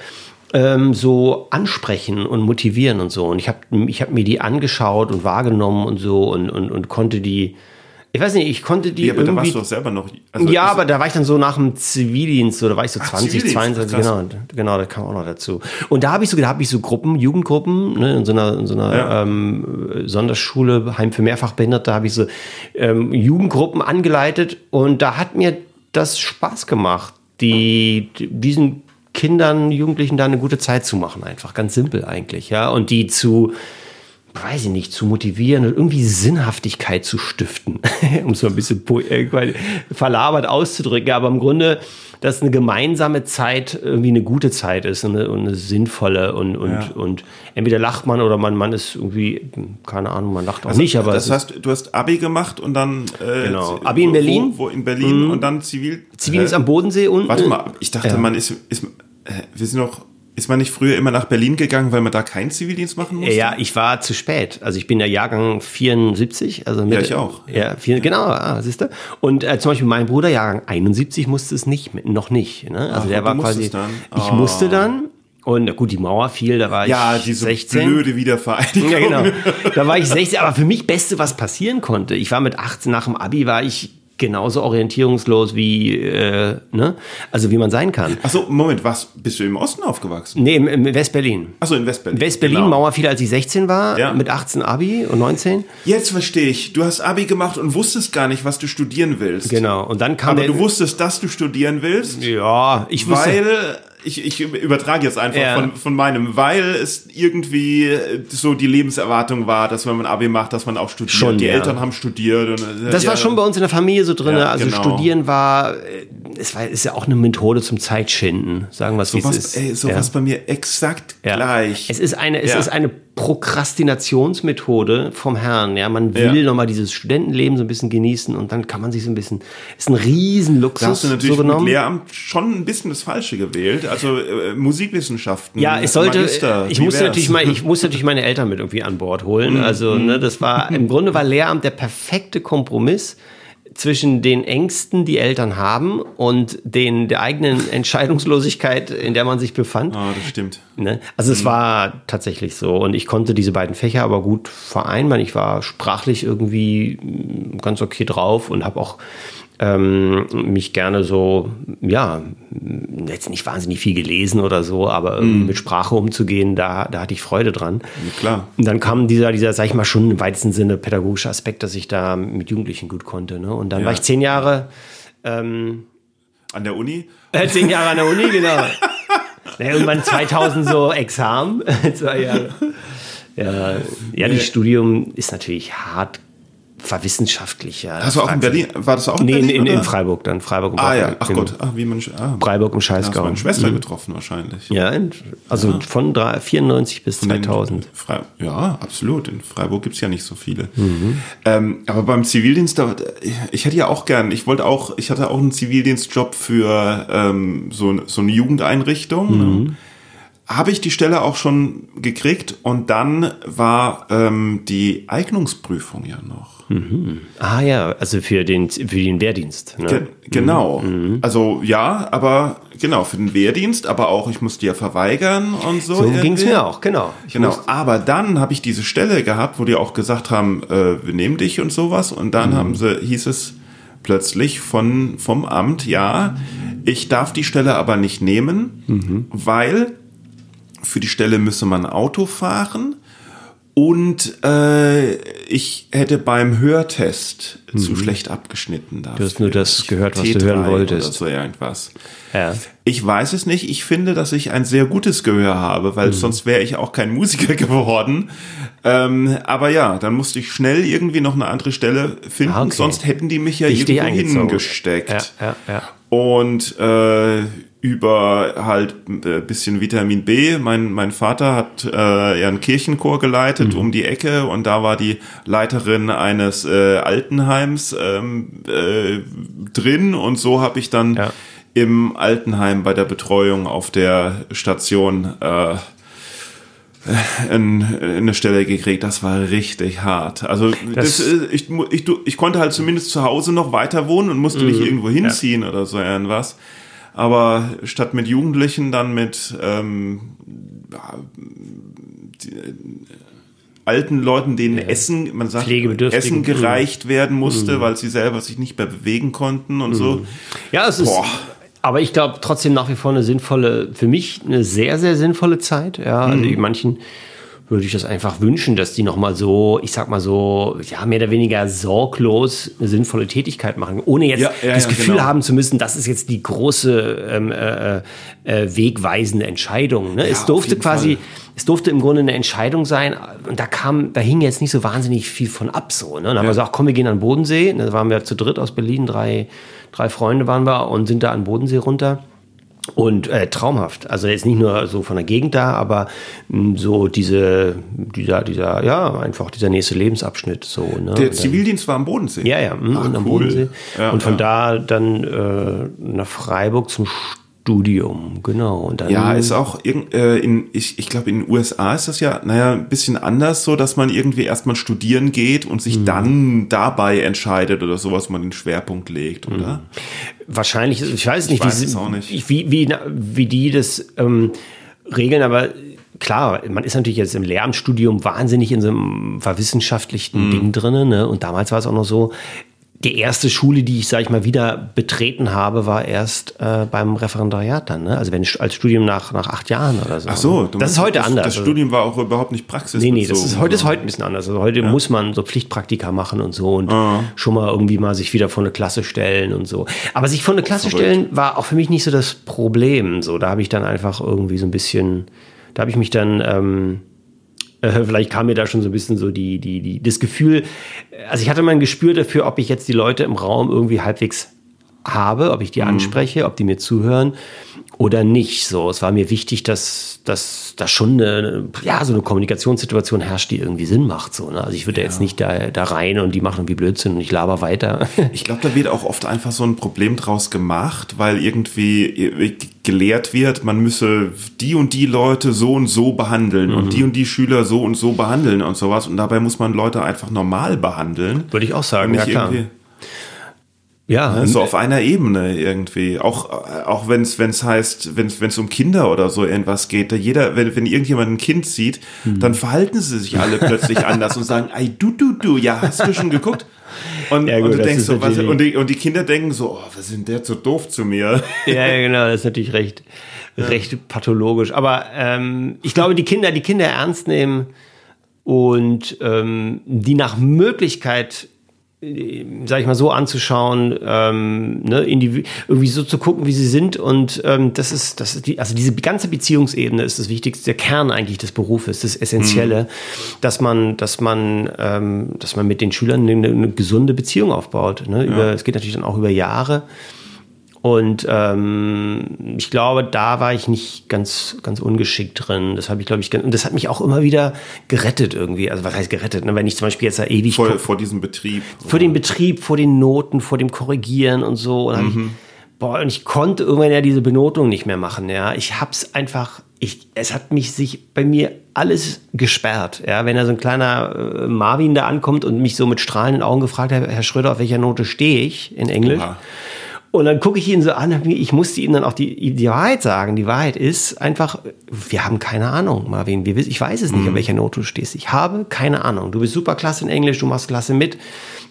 [SPEAKER 3] ähm, so ansprechen und motivieren und so. Und ich habe ich hab mir die angeschaut und wahrgenommen und so und, und, und konnte die, ich weiß nicht, ich konnte die
[SPEAKER 1] Ja, aber da
[SPEAKER 3] irgendwie...
[SPEAKER 1] warst du doch selber noch. also
[SPEAKER 3] ja, aber da war ich dann so nach dem Zivildienst, so da war ich so
[SPEAKER 1] Ach,
[SPEAKER 3] 20,
[SPEAKER 1] Zivildienst,
[SPEAKER 3] 22,
[SPEAKER 1] krass.
[SPEAKER 3] genau, genau, das kam auch noch dazu. Und da habe ich so, da habe ich so Gruppen, Jugendgruppen, ne, in so einer, in so einer
[SPEAKER 1] Ja.
[SPEAKER 3] ähm, Sonderschule, Heim für Mehrfachbehinderte, habe ich so ähm, Jugendgruppen angeleitet und da hat mir das Spaß gemacht, die diesen Kindern, Jugendlichen da eine gute Zeit zu machen, einfach ganz simpel eigentlich, ja, und die zu weiß ich nicht, zu motivieren und irgendwie Sinnhaftigkeit zu stiften, um es mal ein bisschen äh, verlabert auszudrücken. Aber im Grunde, dass eine gemeinsame Zeit irgendwie eine gute Zeit ist und eine, und eine sinnvolle und, und,
[SPEAKER 1] Ja.
[SPEAKER 3] und entweder lacht man oder man, man ist irgendwie, keine Ahnung, man lacht auch nicht, aber
[SPEAKER 1] Also, das
[SPEAKER 3] ist
[SPEAKER 1] heißt, du hast Abi gemacht und dann äh,
[SPEAKER 3] Genau. Abi in
[SPEAKER 1] wo-
[SPEAKER 3] Berlin? Mhm.
[SPEAKER 1] Wo, in Berlin und dann Zivil.
[SPEAKER 3] Zivil ist
[SPEAKER 1] Hä?
[SPEAKER 3] am Bodensee und
[SPEAKER 1] Warte mal, ich dachte,
[SPEAKER 3] Ja.
[SPEAKER 1] man ist, ist äh, wir sind noch ist man nicht früher immer nach Berlin gegangen, weil man da keinen Zivildienst machen musste?
[SPEAKER 3] Ja, ich war zu spät. Also ich bin der Jahrgang 74. Also Mitte,
[SPEAKER 1] ich auch.
[SPEAKER 3] Ja, vier, genau, ah, siehst du. Und äh, zum Beispiel mein Bruder, Jahrgang 71, musste es nicht, noch nicht. Ne? Also
[SPEAKER 1] Ach,
[SPEAKER 3] der war
[SPEAKER 1] du
[SPEAKER 3] quasi.
[SPEAKER 1] dann?
[SPEAKER 3] Ich
[SPEAKER 1] Oh.
[SPEAKER 3] musste dann. Und gut, die Mauer fiel, da war
[SPEAKER 1] Ja,
[SPEAKER 3] ich
[SPEAKER 1] diese
[SPEAKER 3] 16.
[SPEAKER 1] blöde Wiedervereinigung.
[SPEAKER 3] Ja, genau. Da war ich 16, aber für mich Beste, was passieren konnte. Ich war mit 18 nach dem Abi, war ich genauso orientierungslos wie, äh, ne? Also wie man sein kann.
[SPEAKER 1] Achso, Moment, was? Bist du im Osten aufgewachsen?
[SPEAKER 3] Nee, im, im West-Berlin.
[SPEAKER 1] Achso, in Westberlin.
[SPEAKER 3] West-Berlin,
[SPEAKER 1] Genau.
[SPEAKER 3] Mauer fiel, als ich 16 war,
[SPEAKER 1] Ja.
[SPEAKER 3] mit 18 Abi und 19.
[SPEAKER 1] Jetzt verstehe ich. Du hast Abi gemacht und wusstest gar nicht, was du studieren willst.
[SPEAKER 3] Genau. Und dann kam
[SPEAKER 1] Aber
[SPEAKER 3] der,
[SPEAKER 1] du wusstest, dass du studieren willst,
[SPEAKER 3] Ja, ich wusste.
[SPEAKER 1] weil ich, ich übertrage jetzt einfach
[SPEAKER 3] Ja.
[SPEAKER 1] von, von meinem, weil es irgendwie so die Lebenserwartung war, dass wenn man Abi macht, dass man auch studiert.
[SPEAKER 3] Schon,
[SPEAKER 1] die
[SPEAKER 3] ja.
[SPEAKER 1] Eltern haben studiert. Und, äh,
[SPEAKER 3] Das
[SPEAKER 1] ja,
[SPEAKER 3] war schon bei uns in der Familie so drin.
[SPEAKER 1] Ja,
[SPEAKER 3] also
[SPEAKER 1] genau.
[SPEAKER 3] Studieren war, äh, es war, ist ja auch eine Methode zum Zeitschinden. Sagen wir es, wie es
[SPEAKER 1] sowas,
[SPEAKER 3] ist.
[SPEAKER 1] ey, sowas
[SPEAKER 3] ja.
[SPEAKER 1] bei mir exakt gleich.
[SPEAKER 3] Es ist eine, es ist eine Prokrastinationsmethode vom Herrn. Ja, man will
[SPEAKER 1] Ja.
[SPEAKER 3] nochmal dieses Studentenleben so ein bisschen genießen und dann kann man sich so ein bisschen, ist ein riesen Luxus
[SPEAKER 1] Da hast du natürlich
[SPEAKER 3] so
[SPEAKER 1] mit
[SPEAKER 3] genommen.
[SPEAKER 1] Lehramt schon ein bisschen das Falsche gewählt. Also äh, Musikwissenschaften.
[SPEAKER 3] Ja, ich sollte,
[SPEAKER 1] Magister,
[SPEAKER 3] ich musste
[SPEAKER 1] wär's?
[SPEAKER 3] natürlich mal, ich musste natürlich meine Eltern mit irgendwie an Bord holen. Also, ne, das war, im Grunde war Lehramt der perfekte Kompromiss zwischen den Ängsten, die Eltern haben und den, der eigenen Entscheidungslosigkeit, in der man sich befand.
[SPEAKER 1] Ah, das stimmt.
[SPEAKER 3] Ne? Also es war tatsächlich so und ich konnte diese beiden Fächer aber gut vereinbaren. Ich war sprachlich irgendwie mm, ganz okay drauf und habe auch ähm, mich gerne so, ja, mm, jetzt nicht wahnsinnig viel gelesen oder so, aber irgendwie mit Sprache umzugehen, da, da hatte ich Freude dran.
[SPEAKER 1] klar.
[SPEAKER 3] Und dann kam dieser, dieser, sag ich mal, schon im weitesten Sinne pädagogische Aspekt, dass ich da mit Jugendlichen gut konnte. Ne? Und dann war ich zehn Jahre ähm,
[SPEAKER 1] An der Uni?
[SPEAKER 3] äh, zehn Jahre an der Uni, genau. Ja, irgendwann 2000 so Examen. Zwei Jahre. Ja, ja, das Studium ist natürlich hart verwissenschaftlich. Ja.
[SPEAKER 1] Hast du auch in Berlin? War das auch in
[SPEAKER 3] Nee, in,
[SPEAKER 1] Berlin?
[SPEAKER 3] in, in
[SPEAKER 1] oder?
[SPEAKER 3] Freiburg dann. Freiburg und
[SPEAKER 1] Ah ja,
[SPEAKER 3] Braunschweig.
[SPEAKER 1] ach
[SPEAKER 3] Im
[SPEAKER 1] Gott, ach, wie man. Ah,
[SPEAKER 3] Freiburg im
[SPEAKER 1] da hast du
[SPEAKER 3] Scheißgau.
[SPEAKER 1] meine Schwester getroffen wahrscheinlich.
[SPEAKER 3] Ja, in, also von drei- 94 bis 2000.
[SPEAKER 1] Frei, ja, absolut. In Freiburg gibt's ja nicht so viele.
[SPEAKER 3] Mhm.
[SPEAKER 1] Ähm, aber beim Zivildienst, da, ich hätte ja auch gern, ich wollte auch, ich hatte auch einen Zivildienstjob für ähm, so, so eine Jugendeinrichtung.
[SPEAKER 3] Mhm.
[SPEAKER 1] Habe ich die Stelle auch schon gekriegt und dann war ähm, die Eignungsprüfung ja noch.
[SPEAKER 3] Ah ja, also für den, für den Wehrdienst. Ne?
[SPEAKER 1] Ge genau.
[SPEAKER 3] Mhm.
[SPEAKER 1] Also ja, aber genau, für den Wehrdienst, aber auch ich musste ja verweigern und so.
[SPEAKER 3] so ging es mir auch, genau. Ich
[SPEAKER 1] Genau,
[SPEAKER 3] musste-
[SPEAKER 1] aber dann habe ich diese Stelle gehabt, wo die auch gesagt haben, äh, wir nehmen dich und sowas. Und dann haben sie, hieß es plötzlich von, vom Amt, ja, ich darf die Stelle aber nicht nehmen, weil für die Stelle müsse man Auto fahren. Und äh, ich hätte beim Hörtest zu schlecht abgeschnitten. Dafür.
[SPEAKER 3] Du hast nur das gehört, was du
[SPEAKER 1] T3
[SPEAKER 3] hören wolltest.
[SPEAKER 1] Oder so irgendwas.
[SPEAKER 3] ja.
[SPEAKER 1] Ich weiß es nicht. Ich finde, dass ich ein sehr gutes Gehör habe,
[SPEAKER 3] Mhm.
[SPEAKER 1] weil sonst wäre ich auch kein Musiker geworden. Ähm, aber ja, dann musste ich schnell irgendwie noch eine andere Stelle finden,
[SPEAKER 3] Ah, okay.
[SPEAKER 1] sonst hätten die mich ja
[SPEAKER 3] Richtig
[SPEAKER 1] irgendwo hingesteckt.
[SPEAKER 3] Ja, ja, ja.
[SPEAKER 1] Und äh, über halt ein bisschen Vitamin B. Mein, mein Vater hat äh, ja einen Kirchenchor geleitet
[SPEAKER 3] Mhm.
[SPEAKER 1] um die Ecke und da war die Leiterin eines äh, Altenheims ähm, äh, drin und so habe ich dann
[SPEAKER 3] Ja.
[SPEAKER 1] im Altenheim bei der Betreuung auf der Station äh, in, in eine Stelle gekriegt. Das war richtig hart. Also das,
[SPEAKER 3] Das-
[SPEAKER 1] äh, ich, ich, ich konnte halt zumindest zu Hause noch weiter wohnen und musste
[SPEAKER 3] Mhm.
[SPEAKER 1] nicht irgendwo hinziehen oder so irgendwas. Aber statt mit Jugendlichen dann mit ähm, ja, die, äh, alten Leuten, denen Essen, man sagt. Essen gereicht werden musste, weil sie selber sich nicht mehr bewegen konnten und so.
[SPEAKER 3] Ja, es ist.
[SPEAKER 1] Boah.
[SPEAKER 3] Aber ich glaube trotzdem nach wie vor eine sinnvolle, für mich eine sehr, sehr sinnvolle Zeit. Ja, also
[SPEAKER 1] Mhm.
[SPEAKER 3] manchen würde ich das einfach wünschen, dass die nochmal so, ich sag mal so, ja, mehr oder weniger sorglos eine sinnvolle Tätigkeit machen, ohne jetzt
[SPEAKER 1] Ja, ja,
[SPEAKER 3] das
[SPEAKER 1] ja,
[SPEAKER 3] Gefühl
[SPEAKER 1] genau.
[SPEAKER 3] haben zu müssen, das ist jetzt die große ähm, äh, äh, wegweisende Entscheidung. Ne? es durfte quasi,
[SPEAKER 1] Fall.
[SPEAKER 3] es durfte im Grunde eine Entscheidung sein und da kam, da hing jetzt nicht so wahnsinnig viel von ab so. Ne? Dann haben wir gesagt, komm, wir gehen an den Bodensee. Da waren wir zu dritt aus Berlin, drei, drei Freunde waren wir und sind da an den Bodensee runter. Und äh, traumhaft. Also jetzt nicht nur so von der Gegend da, aber mh, so diese, dieser, dieser, ja, einfach dieser nächste Lebensabschnitt. So, ne?
[SPEAKER 1] Der Zivildienst war am Bodensee.
[SPEAKER 3] ja, ja, mh,
[SPEAKER 1] Ach,
[SPEAKER 3] und am
[SPEAKER 1] cool.
[SPEAKER 3] Bodensee.
[SPEAKER 1] Ja,
[SPEAKER 3] und von
[SPEAKER 1] ja.
[SPEAKER 3] da dann äh, nach Freiburg zum Studium, genau. Und dann,
[SPEAKER 1] Ja, ist auch irgend- äh, in, ich, ich glaube, in den USA ist das ja, naja, ein bisschen anders so, dass man irgendwie erstmal studieren geht und
[SPEAKER 3] Mhm.
[SPEAKER 1] sich dann dabei entscheidet oder sowas, man den Schwerpunkt legt,
[SPEAKER 3] Mhm.
[SPEAKER 1] oder?
[SPEAKER 3] Wahrscheinlich, ich weiß nicht,
[SPEAKER 1] weiß
[SPEAKER 3] wie,
[SPEAKER 1] es auch nicht.
[SPEAKER 3] Wie, wie, wie die das ähm, regeln, aber klar, man ist natürlich jetzt im Lehramtsstudium wahnsinnig in so einem verwissenschaftlichen
[SPEAKER 1] Mhm.
[SPEAKER 3] Ding drin. Ne? Und damals war es auch noch so, die erste Schule, die ich, sag ich mal, wieder betreten habe, war erst äh, beim Referendariat dann. Ne? Also wenn als Studium nach, nach acht Jahren oder so.
[SPEAKER 1] Ach so,
[SPEAKER 3] das ist heute
[SPEAKER 1] das,
[SPEAKER 3] anders.
[SPEAKER 1] Das Studium war auch überhaupt nicht praxisbezogen.
[SPEAKER 3] Nee, nee, das ist heute ist heute ein bisschen anders. Also heute muss man so Pflichtpraktika machen und so und
[SPEAKER 1] Ah.
[SPEAKER 3] schon mal irgendwie mal sich wieder vor eine Klasse stellen und so. Aber sich vor eine Klasse
[SPEAKER 1] Verrückt.
[SPEAKER 3] stellen war auch für mich nicht so das Problem. So, da habe ich dann einfach irgendwie so ein bisschen, da habe ich mich dann ähm, äh, vielleicht kam mir da schon so ein bisschen so die, die, die, das Gefühl, also ich hatte mal ein Gespür dafür, ob ich jetzt die Leute im Raum irgendwie halbwegs habe, ob ich die anspreche, ob die mir zuhören oder nicht. So, es war mir wichtig, dass, dass da schon eine, ja, so eine Kommunikationssituation herrscht, die irgendwie Sinn macht. So, ne? Also ich würde jetzt nicht da, da rein und die machen irgendwie Blödsinn und ich laber weiter.
[SPEAKER 1] Ich glaube, da wird auch oft einfach so ein Problem draus gemacht, weil irgendwie gelehrt wird, man müsse die und die Leute so und so behandeln und die und die Schüler so und so behandeln und sowas. Und dabei muss man Leute einfach normal behandeln.
[SPEAKER 3] Würde ich auch sagen, ja klar. Ja,
[SPEAKER 1] ne, so auf einer Ebene irgendwie. Auch, auch wenn es wenn's heißt, wenn es um Kinder oder so irgendwas geht, da jeder, wenn, wenn irgendjemand ein Kind sieht,
[SPEAKER 3] Hm.
[SPEAKER 1] dann verhalten sie sich alle plötzlich anders und sagen, ey, du, du, du, ja, hast du schon geguckt? Und,
[SPEAKER 3] Ja, gut,
[SPEAKER 1] und du denkst so, was, und, die, und die Kinder denken so, oh, was sind der so doof zu mir?
[SPEAKER 3] Ja, ja, genau, das ist natürlich recht, recht pathologisch. Aber ähm, ich glaube, die Kinder, die Kinder ernst nehmen und ähm, die nach Möglichkeit, sag ich mal so anzuschauen, ähm, ne, indivi- irgendwie so zu gucken, wie sie sind. Und ähm, das ist, das ist die, also diese ganze Beziehungsebene ist das Wichtigste, der Kern eigentlich des Berufes, das Essentielle, dass man, dass man, ähm, dass man mit den Schülern eine, eine gesunde Beziehung aufbaut. Ne? Über, Es geht natürlich dann auch über Jahre. Und ähm, ich glaube, da war ich nicht ganz, ganz ungeschickt drin. Das habe ich, glaube ich, und das hat mich auch immer wieder gerettet irgendwie. Also was heißt gerettet? Ne? Wenn ich zum Beispiel jetzt da ewig
[SPEAKER 1] Vor, vor diesem Betrieb.
[SPEAKER 3] vor dem Betrieb, vor den Noten, vor dem Korrigieren und so. Und, hab ich, boah, und ich konnte irgendwann ja diese Benotung nicht mehr machen. Ja, ich hab's einfach. Ich, es hat mich sich bei mir alles gesperrt. Ja, wenn da so ein kleiner äh, Marvin da ankommt und mich so mit strahlenden Augen gefragt hat, Herr Schröder, auf welcher Note stehe ich in Englisch?
[SPEAKER 1] Oha.
[SPEAKER 3] Und dann gucke ich ihn so an, ich musste ihm dann auch die, die Wahrheit sagen. Die Wahrheit ist einfach, wir haben keine Ahnung, Marvin. Wir, ich weiß es nicht, auf welcher Note du stehst. Ich habe keine Ahnung. Du bist super klasse in Englisch, du machst klasse mit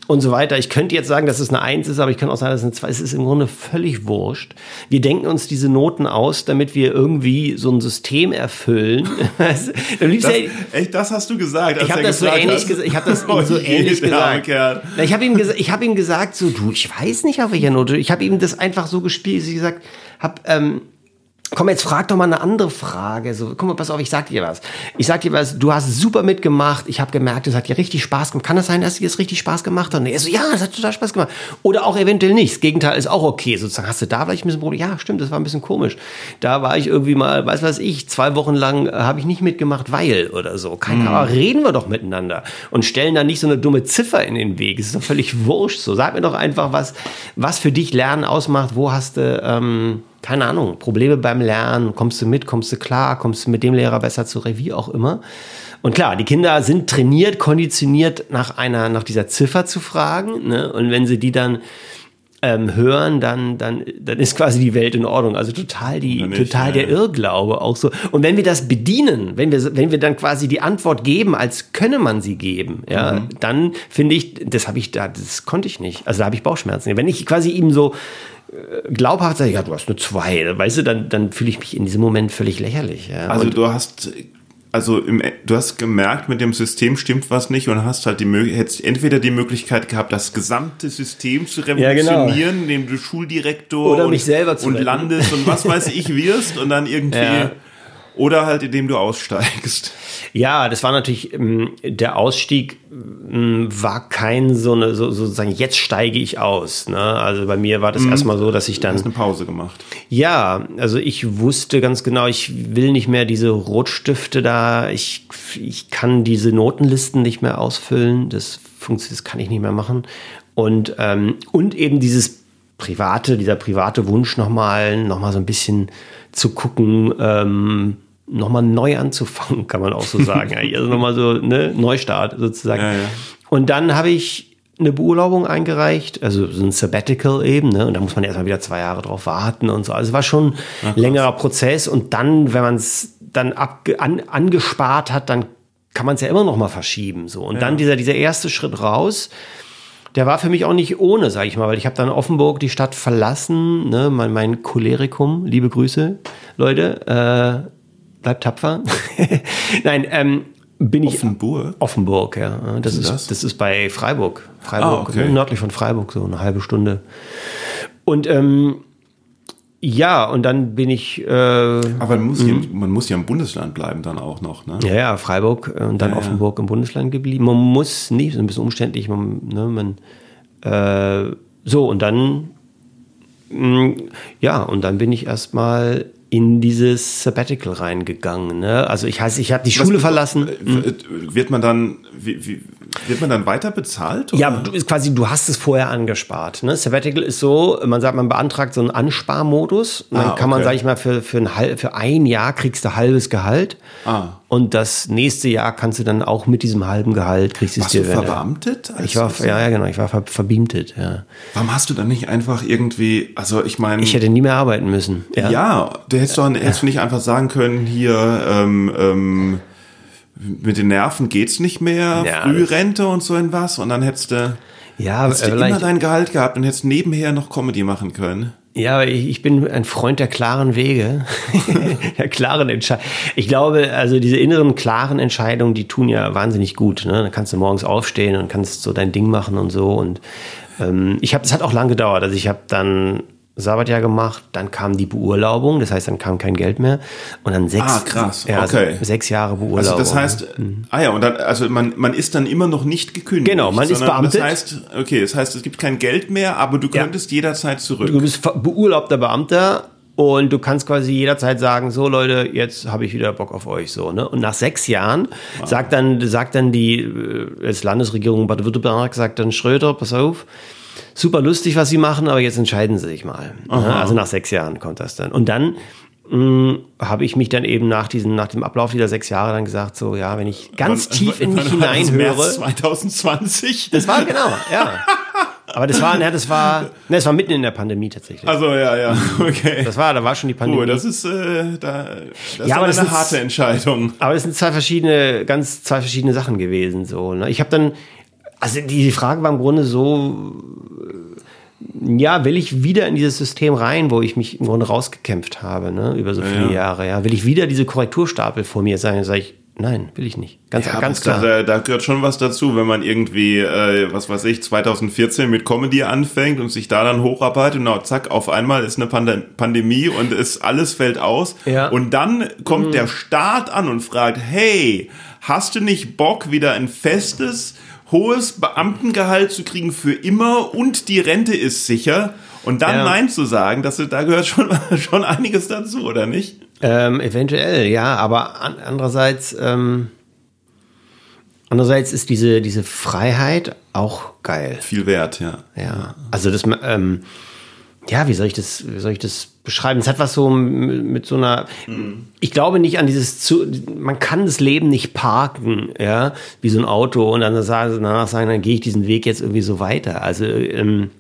[SPEAKER 3] und so weiter. Ich könnte jetzt sagen, dass es eine Eins ist, aber ich kann auch sagen, dass es eine Zwei ist. Es ist im Grunde völlig wurscht. Wir denken uns diese Noten aus, damit wir irgendwie so ein System erfüllen.
[SPEAKER 1] Das, echt, das hast du gesagt.
[SPEAKER 3] ich habe das so ähnlich gesagt. Ich habe das
[SPEAKER 1] Oh
[SPEAKER 3] ihm so ähnlich gesagt.
[SPEAKER 1] Kerl.
[SPEAKER 3] Ich habe ihm, gesa ich hab ihm gesagt, so du, ich weiß nicht auf welcher Note. Ich habe ihm das einfach so gespielt, dass ich gesagt habe, ähm, komm jetzt frag doch mal eine andere Frage. So, guck mal, pass auf, ich sag dir was. Ich sag dir was. Du hast super mitgemacht. Ich habe gemerkt, es hat dir richtig Spaß gemacht. Kann das sein, dass dir das richtig Spaß gemacht hat? Und er so, ja, das hat total Spaß gemacht. Oder auch eventuell nicht. Das Gegenteil ist auch okay. Sozusagen hast du da vielleicht ein bisschen Problem. Ja, stimmt, das war ein bisschen komisch. Da war ich irgendwie mal, weiß was ich, zwei Wochen lang äh, habe ich nicht mitgemacht, weil oder so. Keine Ahnung. Reden wir doch miteinander und stellen da nicht so eine dumme Ziffer in den Weg. Es ist doch völlig wurscht. So, sag mir doch einfach, was, was für dich Lernen ausmacht. Wo hast du, ähm, keine Ahnung, Probleme beim Lernen, kommst du mit, kommst du klar, kommst du mit dem Lehrer besser zurecht, wie auch immer. Und klar, die Kinder sind trainiert, konditioniert, nach einer, nach dieser Ziffer zu fragen. Ne? Und wenn sie die dann ähm, hören, dann, dann, dann ist quasi die Welt in Ordnung. Also total die,
[SPEAKER 1] nicht,
[SPEAKER 3] total der
[SPEAKER 1] ja.
[SPEAKER 3] Irrglaube auch so. Und wenn wir das bedienen, wenn wir, wenn wir dann quasi die Antwort geben, als könne man sie geben, ja,
[SPEAKER 1] Mhm.
[SPEAKER 3] dann finde ich, das habe ich da, das konnte ich nicht. Also da habe ich Bauchschmerzen. Wenn ich quasi ihm so glaubhaft sage, ja, du hast eine zwei, weißt du, dann, dann fühle ich mich in diesem Moment völlig lächerlich. Ja.
[SPEAKER 1] Also
[SPEAKER 3] Und-
[SPEAKER 1] du hast, also im, du hast gemerkt, mit dem System stimmt was nicht und hast halt die hättest entweder die Möglichkeit gehabt, das gesamte System zu
[SPEAKER 3] Ja, genau.
[SPEAKER 1] revolutionieren, indem du Schuldirektor
[SPEAKER 3] Oder
[SPEAKER 1] und,
[SPEAKER 3] mich selber zu
[SPEAKER 1] und
[SPEAKER 3] retten.
[SPEAKER 1] Landes und was weiß ich wirst und dann irgendwie
[SPEAKER 3] Ja.
[SPEAKER 1] Oder halt indem du aussteigst.
[SPEAKER 3] Ja, das war natürlich, ähm, der Ausstieg ähm, war kein so eine, so, sozusagen, jetzt steige ich aus. Ne? Also bei mir war das erstmal so, dass ich
[SPEAKER 1] Du
[SPEAKER 3] dann,
[SPEAKER 1] hast eine Pause gemacht.
[SPEAKER 3] ja, also ich wusste ganz genau, ich will nicht mehr diese Rotstifte da, ich, ich kann diese Notenlisten nicht mehr ausfüllen, das funktioniert, das kann ich nicht mehr machen. Und, ähm, und eben dieses private, dieser private Wunsch nochmal, noch mal so ein bisschen zu gucken, ähm, nochmal neu anzufangen, kann man auch so sagen. also nochmal so, ne, Neustart sozusagen. Ja, ja. Und dann habe ich eine Beurlaubung eingereicht, also so ein Sabbatical eben, ne? Und da muss man erstmal wieder zwei Jahre drauf warten und so. Also es war schon ein längerer Prozess und dann, wenn man es dann ab, an, angespart hat, dann kann man es ja immer noch mal verschieben. So. Und ja. dann dieser, dieser erste Schritt raus, der war für mich auch nicht ohne, sage ich mal, weil ich habe dann Offenburg die Stadt verlassen, ne? mein, mein Cholerikum, liebe Grüße, Leute, äh, bleibt tapfer. Nein, ähm, bin ich.
[SPEAKER 1] Offenburg?
[SPEAKER 3] Offenburg, ja. Das ist, das? das ist bei Freiburg. Freiburg, ah, okay. Nördlich von Freiburg, so eine halbe Stunde. Und ähm, ja, und dann bin ich. Äh,
[SPEAKER 1] Aber man muss, hier, mhm. man muss ja im Bundesland bleiben dann auch noch, ne?
[SPEAKER 3] Ja, ja, Freiburg und dann ja, Offenburg ja. im Bundesland geblieben. Man muss nicht, so ein bisschen umständlich, man, ne, man äh, so und dann mh, ja, und dann bin ich erstmal in dieses Sabbatical reingegangen. Ne? Also ich heißt, ich habe die Schule Was, verlassen.
[SPEAKER 1] Äh, wird man dann, wie, wie, wird man dann weiter bezahlt?
[SPEAKER 3] Oder? Ja, du, ist quasi, du hast es vorher angespart. Ne? Sabbatical ist so, man sagt, man beantragt so einen Ansparmodus. Dann ah, kann man, sage ich mal, für, für, ein, für ein Jahr kriegst du halbes Gehalt. Ah. Und das nächste Jahr kannst du dann auch mit diesem halben Gehalt kriegst du es dir.
[SPEAKER 1] Du verbeamtet?
[SPEAKER 3] Ich war, ja, ja, genau, ich war ver verbeamtet, ja.
[SPEAKER 1] Warum hast du dann nicht einfach irgendwie, also ich meine.
[SPEAKER 3] Ich hätte nie mehr arbeiten müssen.
[SPEAKER 1] Ja, ja du hättest doch hättest du nicht einfach sagen können, hier, ähm, ähm, mit den Nerven geht's nicht mehr, ja, Frührente und so ein was und dann hättest du,
[SPEAKER 3] ja,
[SPEAKER 1] hättest du immer dein Gehalt gehabt und hättest nebenher noch Comedy machen können.
[SPEAKER 3] Ja, ich, ich bin ein Freund der klaren Wege, der klaren Entscheidung. Ich glaube, also diese inneren klaren Entscheidungen, die tun ja wahnsinnig gut. Ne? Dann kannst du morgens aufstehen und kannst so dein Ding machen und so. Und ähm, ich habe, es hat auch lang gedauert. Also ich habe dann Sabbatjahr gemacht, dann kam die Beurlaubung, das heißt, dann kam kein Geld mehr und dann sechs,
[SPEAKER 1] ah, krass.
[SPEAKER 3] Ja, also okay. Sechs Jahre Beurlaubung. Also
[SPEAKER 1] das heißt, mhm. ah ja, und dann, also man, man ist dann immer noch nicht gekündigt.
[SPEAKER 3] Genau, man ist beamtet.
[SPEAKER 1] Das heißt, okay, das heißt, es gibt kein Geld mehr, aber du könntest ja. jederzeit zurück.
[SPEAKER 3] Du bist beurlaubter Beamter und du kannst quasi jederzeit sagen, so Leute, jetzt habe ich wieder Bock auf euch so. Ne? Und nach sechs Jahren wow. sagt dann sagt dann die äh, Landesregierung Baden-Württemberg sagt dann Schröder, pass auf, super lustig, was sie machen, aber jetzt entscheiden sie sich mal. Aha. Also nach sechs Jahren kommt das dann. Und dann hm, habe ich mich dann eben nach diesem, nach dem Ablauf dieser sechs Jahre dann gesagt, so ja, wenn ich ganz wann, tief in mich hineinhöre.
[SPEAKER 1] 2020?
[SPEAKER 3] Das war genau, ja. Aber das war, ne, das war, ne, das war mitten in der Pandemie tatsächlich.
[SPEAKER 1] Also ja, ja, okay.
[SPEAKER 3] Das war, da war schon die Pandemie.
[SPEAKER 1] Cool, das ist, äh, da, das ja, aber das eine harte Entscheidung.
[SPEAKER 3] Aber es sind zwei verschiedene, ganz zwei verschiedene Sachen gewesen. So, ne? Ich habe dann, also die Frage war im Grunde so, äh, ja, will ich wieder in dieses System rein, wo ich mich im Grunde rausgekämpft habe, ne, über so viele ja. Jahre, ja. Will ich wieder diese Korrekturstapel vor mir sein? Sag ich, nein, will ich nicht. Ganz, ja, ganz klar.
[SPEAKER 1] Da, da, gehört schon was dazu, wenn man irgendwie, äh, was weiß ich, 2014 mit Comedy anfängt und sich da dann hocharbeitet und na, zack, auf einmal ist eine Pand Pandemie und es alles fällt aus. Ja. Und dann kommt mhm. der Staat an und fragt, hey, hast du nicht Bock, wieder ein festes hohes Beamtengehalt zu kriegen für immer und die Rente ist sicher. Und dann ja. Nein zu sagen, dass da gehört schon, schon einiges dazu, oder nicht?
[SPEAKER 3] Ähm, eventuell, ja, aber an, andererseits, ähm, andererseits ist diese, diese Freiheit auch geil.
[SPEAKER 1] Viel wert, ja.
[SPEAKER 3] Ja, also das, ähm, ja, wie soll ich das, wie soll ich das beschreiben? Es hat was so mit so einer, mhm. ich glaube nicht an dieses, zu, man kann das Leben nicht parken, ja, wie so ein Auto und dann sagen, danach sagen, dann gehe ich diesen Weg jetzt irgendwie so weiter. Also, ähm, mhm.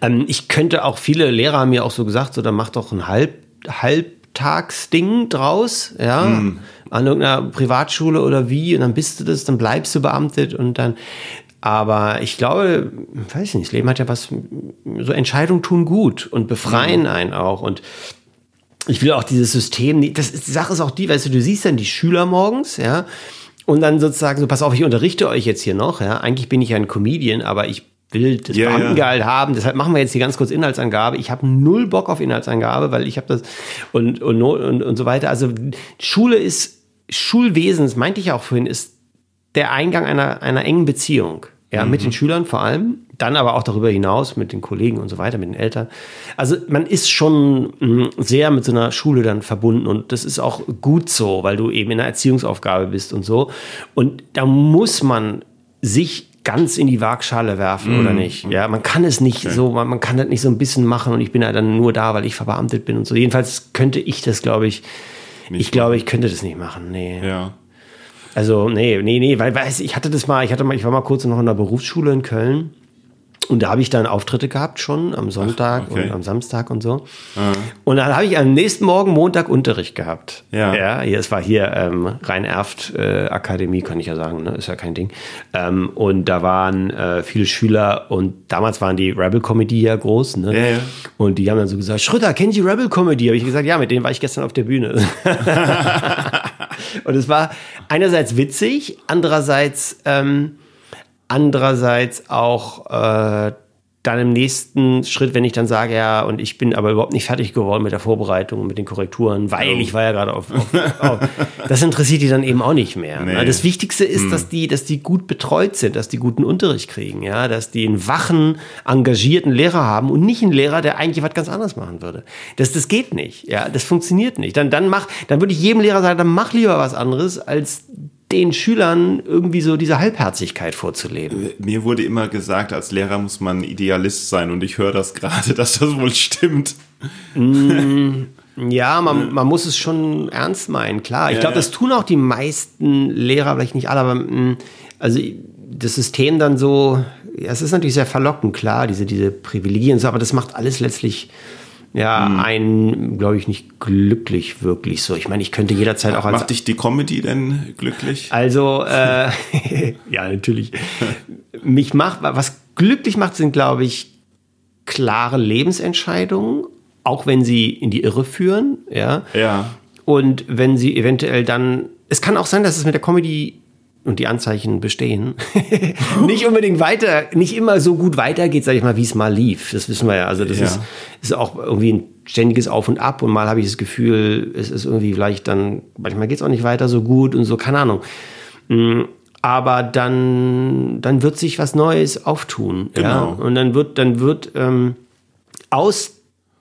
[SPEAKER 3] ähm, ich könnte auch, viele Lehrer haben mir auch so gesagt, so, dann mach doch ein Halb, Halbtagsding draus, ja, mhm. an irgendeiner Privatschule oder wie, und dann bist du das, dann bleibst du beamtet und dann, aber ich glaube, weiß ich nicht, das Leben hat ja was, so Entscheidungen tun gut und befreien mhm. einen auch. Und ich will auch dieses System, das ist, die Sache ist auch die, weißt du, du siehst dann die Schüler morgens, ja, und dann sozusagen so, pass auf, ich unterrichte euch jetzt hier noch, ja. Eigentlich bin ich ja ein Comedian, aber ich will das yeah, Beamtengehalt yeah. haben. Deshalb machen wir jetzt hier ganz kurz Inhaltsangabe. Ich habe null Bock auf Inhaltsangabe, weil ich habe das und, und, und, und so weiter. Also Schule ist, Schulwesen, das meinte ich auch vorhin, ist der Eingang einer, einer engen Beziehung. Ja, mhm. mit den Schülern vor allem, dann aber auch darüber hinaus mit den Kollegen und so weiter, mit den Eltern. Also man ist schon mh, mm, sehr mit so einer Schule dann verbunden und das ist auch gut so, weil du eben in einer Erziehungsaufgabe bist und so. Und da muss man sich ganz in die Waagschale werfen oder nicht. Ja, man kann es nicht so, man, man kann das nicht so ein bisschen machen und ich bin ja dann nur da, weil ich verbeamtet bin und so. Jedenfalls könnte ich das, glaube ich,
[SPEAKER 1] Nicht
[SPEAKER 3] ich glaube, ich könnte das nicht machen. Nee.
[SPEAKER 1] Ja.
[SPEAKER 3] Also, nee, nee, nee, weil, weiß ich hatte das mal, ich hatte mal, ich war mal kurz noch in der Berufsschule in Köln. Und da habe ich dann Auftritte gehabt schon am Sonntag
[SPEAKER 1] okay.
[SPEAKER 3] und am Samstag und so. Und dann habe ich am nächsten Morgen Montag Unterricht gehabt.
[SPEAKER 1] Ja.
[SPEAKER 3] Ja, hier, es war hier ähm, Rhein-Erft äh, Akademie, kann ich ja sagen, ne? ist ja kein Ding. Ähm, und da waren äh, viele Schüler und damals waren die Rebel Comedy ja groß, ne?
[SPEAKER 1] Ja, ja.
[SPEAKER 3] Und die haben dann so gesagt, Schröder, kennen Sie Rebel Comedy? Habe ich gesagt, ja, mit denen war ich gestern auf der Bühne. Und es war einerseits witzig, andererseits, ähm, andererseits auch äh, dann im nächsten Schritt, wenn ich dann sage, ja, und ich bin aber überhaupt nicht fertig geworden mit der Vorbereitung und mit den Korrekturen, weil ich war ja gerade auf, auf, auf. Das interessiert die dann eben auch nicht mehr.
[SPEAKER 1] Nee.
[SPEAKER 3] Ne? Das Wichtigste ist, dass die, dass die gut betreut sind, dass die guten Unterricht kriegen, ja, dass die einen wachen, engagierten Lehrer haben und nicht einen Lehrer, der eigentlich was ganz anderes machen würde. Das, das geht nicht, ja, das funktioniert nicht. Dann, dann mach, dann würde ich jedem Lehrer sagen, dann mach lieber was anderes, als den Schülern irgendwie so diese Halbherzigkeit vorzuleben.
[SPEAKER 1] Mir wurde immer gesagt, als Lehrer muss man Idealist sein und ich höre das gerade, dass das wohl stimmt.
[SPEAKER 3] Ja, man, man muss es schon ernst meinen, klar. Ich
[SPEAKER 1] Ja,
[SPEAKER 3] glaube, das tun auch die meisten Lehrer, vielleicht nicht alle, aber mh, also das System dann so, ja, es ist natürlich sehr verlockend, klar, diese, diese Privilegien, und so, aber das macht alles letztlich ja
[SPEAKER 1] Hm.
[SPEAKER 3] einen, glaube ich, nicht glücklich wirklich so. Ich meine, ich könnte jederzeit auch als
[SPEAKER 1] Macht dich die Comedy denn glücklich?
[SPEAKER 3] also, äh, ja, natürlich. Mich macht, was glücklich macht, sind, glaube ich, klare Lebensentscheidungen, auch wenn sie in die Irre führen, ja.
[SPEAKER 1] Ja.
[SPEAKER 3] Und wenn sie eventuell dann, es kann auch sein, dass es mit der Comedy und die Anzeichen bestehen, nicht unbedingt weiter, nicht immer so gut weitergeht, sag ich mal, wie es mal lief. Das wissen wir ja. Also das
[SPEAKER 1] Ja.
[SPEAKER 3] ist, ist auch irgendwie ein ständiges Auf und Ab und mal habe ich das Gefühl, es ist irgendwie vielleicht dann, manchmal geht es auch nicht weiter so gut und so, keine Ahnung. Mm, Aber dann, dann wird sich was Neues auftun. Ja?
[SPEAKER 1] Genau.
[SPEAKER 3] Und dann wird, dann wird ähm, aus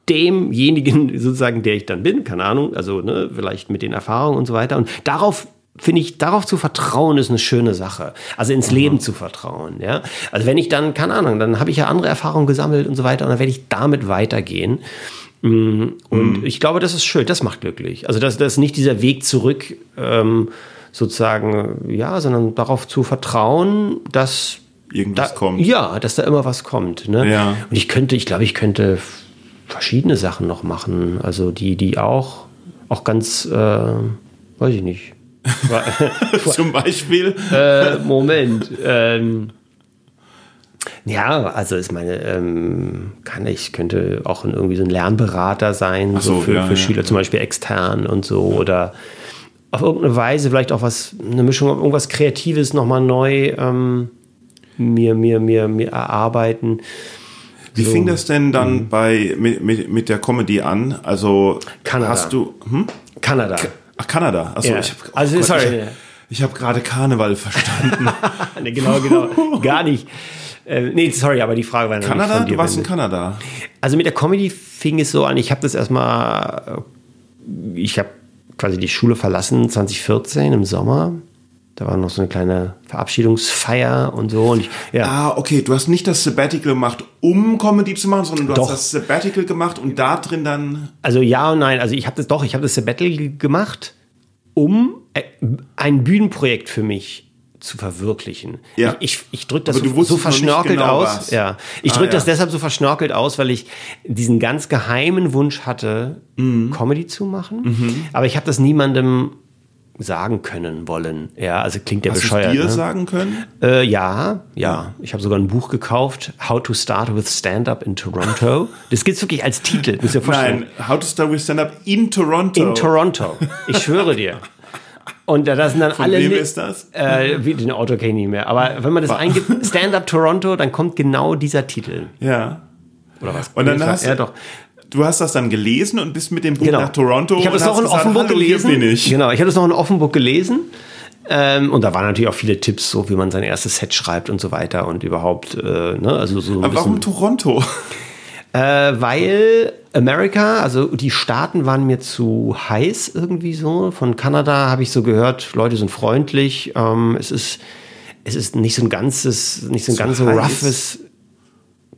[SPEAKER 3] demjenigen sozusagen, der ich dann bin, keine Ahnung, also ne, vielleicht mit den Erfahrungen und so weiter. Und darauf finde ich, darauf zu vertrauen ist eine schöne Sache. Also ins Leben zu vertrauen, ja. Also wenn ich dann, keine Ahnung, dann habe ich ja andere Erfahrungen gesammelt und so weiter und dann werde ich damit weitergehen. Mm, Und ich glaube, das ist schön, das macht glücklich. Also das, das ist nicht dieser Weg zurück, ähm, sozusagen, ja, sondern darauf zu vertrauen, dass
[SPEAKER 1] Irgendwas
[SPEAKER 3] da,
[SPEAKER 1] kommt.
[SPEAKER 3] Ja, dass da immer was kommt. Ne?
[SPEAKER 1] Ja.
[SPEAKER 3] Und ich könnte, ich glaube, ich könnte verschiedene Sachen noch machen. Also die, die auch, auch ganz, äh, weiß ich nicht.
[SPEAKER 1] Zum Beispiel.
[SPEAKER 3] äh, Moment. Ähm, ja, also ist meine, ähm, kann ich, könnte auch irgendwie so ein Lernberater sein, so,
[SPEAKER 1] so,
[SPEAKER 3] für,
[SPEAKER 1] ja,
[SPEAKER 3] für Schüler,
[SPEAKER 1] ja.
[SPEAKER 3] zum Beispiel extern und so. Oder auf irgendeine Weise vielleicht auch was, eine Mischung, irgendwas Kreatives nochmal neu ähm, mir, mir, mir, mir erarbeiten.
[SPEAKER 1] Wie
[SPEAKER 3] So.
[SPEAKER 1] fing das denn dann bei, mit, mit, mit der Comedy an? Also
[SPEAKER 3] Kanada.
[SPEAKER 1] hast du. Hm?
[SPEAKER 3] Kanada.
[SPEAKER 1] Ach, Kanada. Achso,
[SPEAKER 3] Ja.
[SPEAKER 1] ich habe
[SPEAKER 3] Also, sorry.
[SPEAKER 1] ich, ich hab gerade Karneval verstanden.
[SPEAKER 3] nee, genau, genau. Gar nicht. Äh, nee, sorry, aber die Frage war nicht
[SPEAKER 1] Kanada?
[SPEAKER 3] von dir.
[SPEAKER 1] Du warst in. Kanada.
[SPEAKER 3] Also mit der Comedy fing es so an, ich habe das erstmal, äh, ich habe quasi die Schule verlassen 2014 im Sommer. Da war noch so eine kleine Verabschiedungsfeier und so. Und ich, ja,
[SPEAKER 1] Ah, okay. Du hast nicht das Sabbatical gemacht, um Comedy zu machen, sondern du
[SPEAKER 3] Doch.
[SPEAKER 1] hast das Sabbatical gemacht und da drin dann.
[SPEAKER 3] also ja und nein. Also ich habe das doch, ich habe das Sabbatical gemacht, um äh, ein Bühnenprojekt für mich zu verwirklichen.
[SPEAKER 1] Ja.
[SPEAKER 3] Ich, ich, ich drücke das so, so verschnörkelt
[SPEAKER 1] genau
[SPEAKER 3] aus.
[SPEAKER 1] was.
[SPEAKER 3] Ja. Ich
[SPEAKER 1] Ah,
[SPEAKER 3] drücke das
[SPEAKER 1] ja.
[SPEAKER 3] deshalb so verschnörkelt aus, weil ich diesen ganz geheimen Wunsch hatte,
[SPEAKER 1] Mhm.
[SPEAKER 3] Comedy zu machen. Aber ich habe das niemandem sagen können wollen. Ja, also klingt ja
[SPEAKER 1] Hast du
[SPEAKER 3] bescheuert.
[SPEAKER 1] dir
[SPEAKER 3] ne?
[SPEAKER 1] sagen können?
[SPEAKER 3] Äh, ja, ja. Ich habe sogar ein Buch gekauft, How to Start with Stand-Up in Toronto. Das gibt's wirklich als Titel, müsst ihr vorstellen.
[SPEAKER 1] Nein. How to Start with Stand Up in Toronto.
[SPEAKER 3] In Toronto. Ich schwöre dir. Und da sind dann
[SPEAKER 1] Von
[SPEAKER 3] alle.
[SPEAKER 1] wem ist das?
[SPEAKER 3] Äh, wie, den Autor kenne ich nicht mehr. Aber wenn man das eingibt, Stand-Up Toronto, dann kommt genau dieser Titel.
[SPEAKER 1] Ja.
[SPEAKER 3] Oder was?
[SPEAKER 1] Und dann hast
[SPEAKER 3] ja, doch.
[SPEAKER 1] Du hast das dann gelesen und bist mit dem Buch
[SPEAKER 3] Genau.
[SPEAKER 1] nach Toronto.
[SPEAKER 3] Ich habe das noch in
[SPEAKER 1] gesagt,
[SPEAKER 3] Offenburg gelesen.
[SPEAKER 1] Ich.
[SPEAKER 3] Genau, ich habe das noch in Offenburg gelesen. Ähm, und da waren natürlich auch viele Tipps, so wie man sein erstes Set schreibt und so weiter und überhaupt, äh, ne, also so
[SPEAKER 1] Aber warum Toronto?
[SPEAKER 3] äh, weil Amerika, also die Staaten waren mir zu heiß irgendwie so. Von Kanada habe ich so gehört, Leute sind freundlich. Ähm, es ist es ist nicht so ein ganzes, nicht so ein ganz so roughes.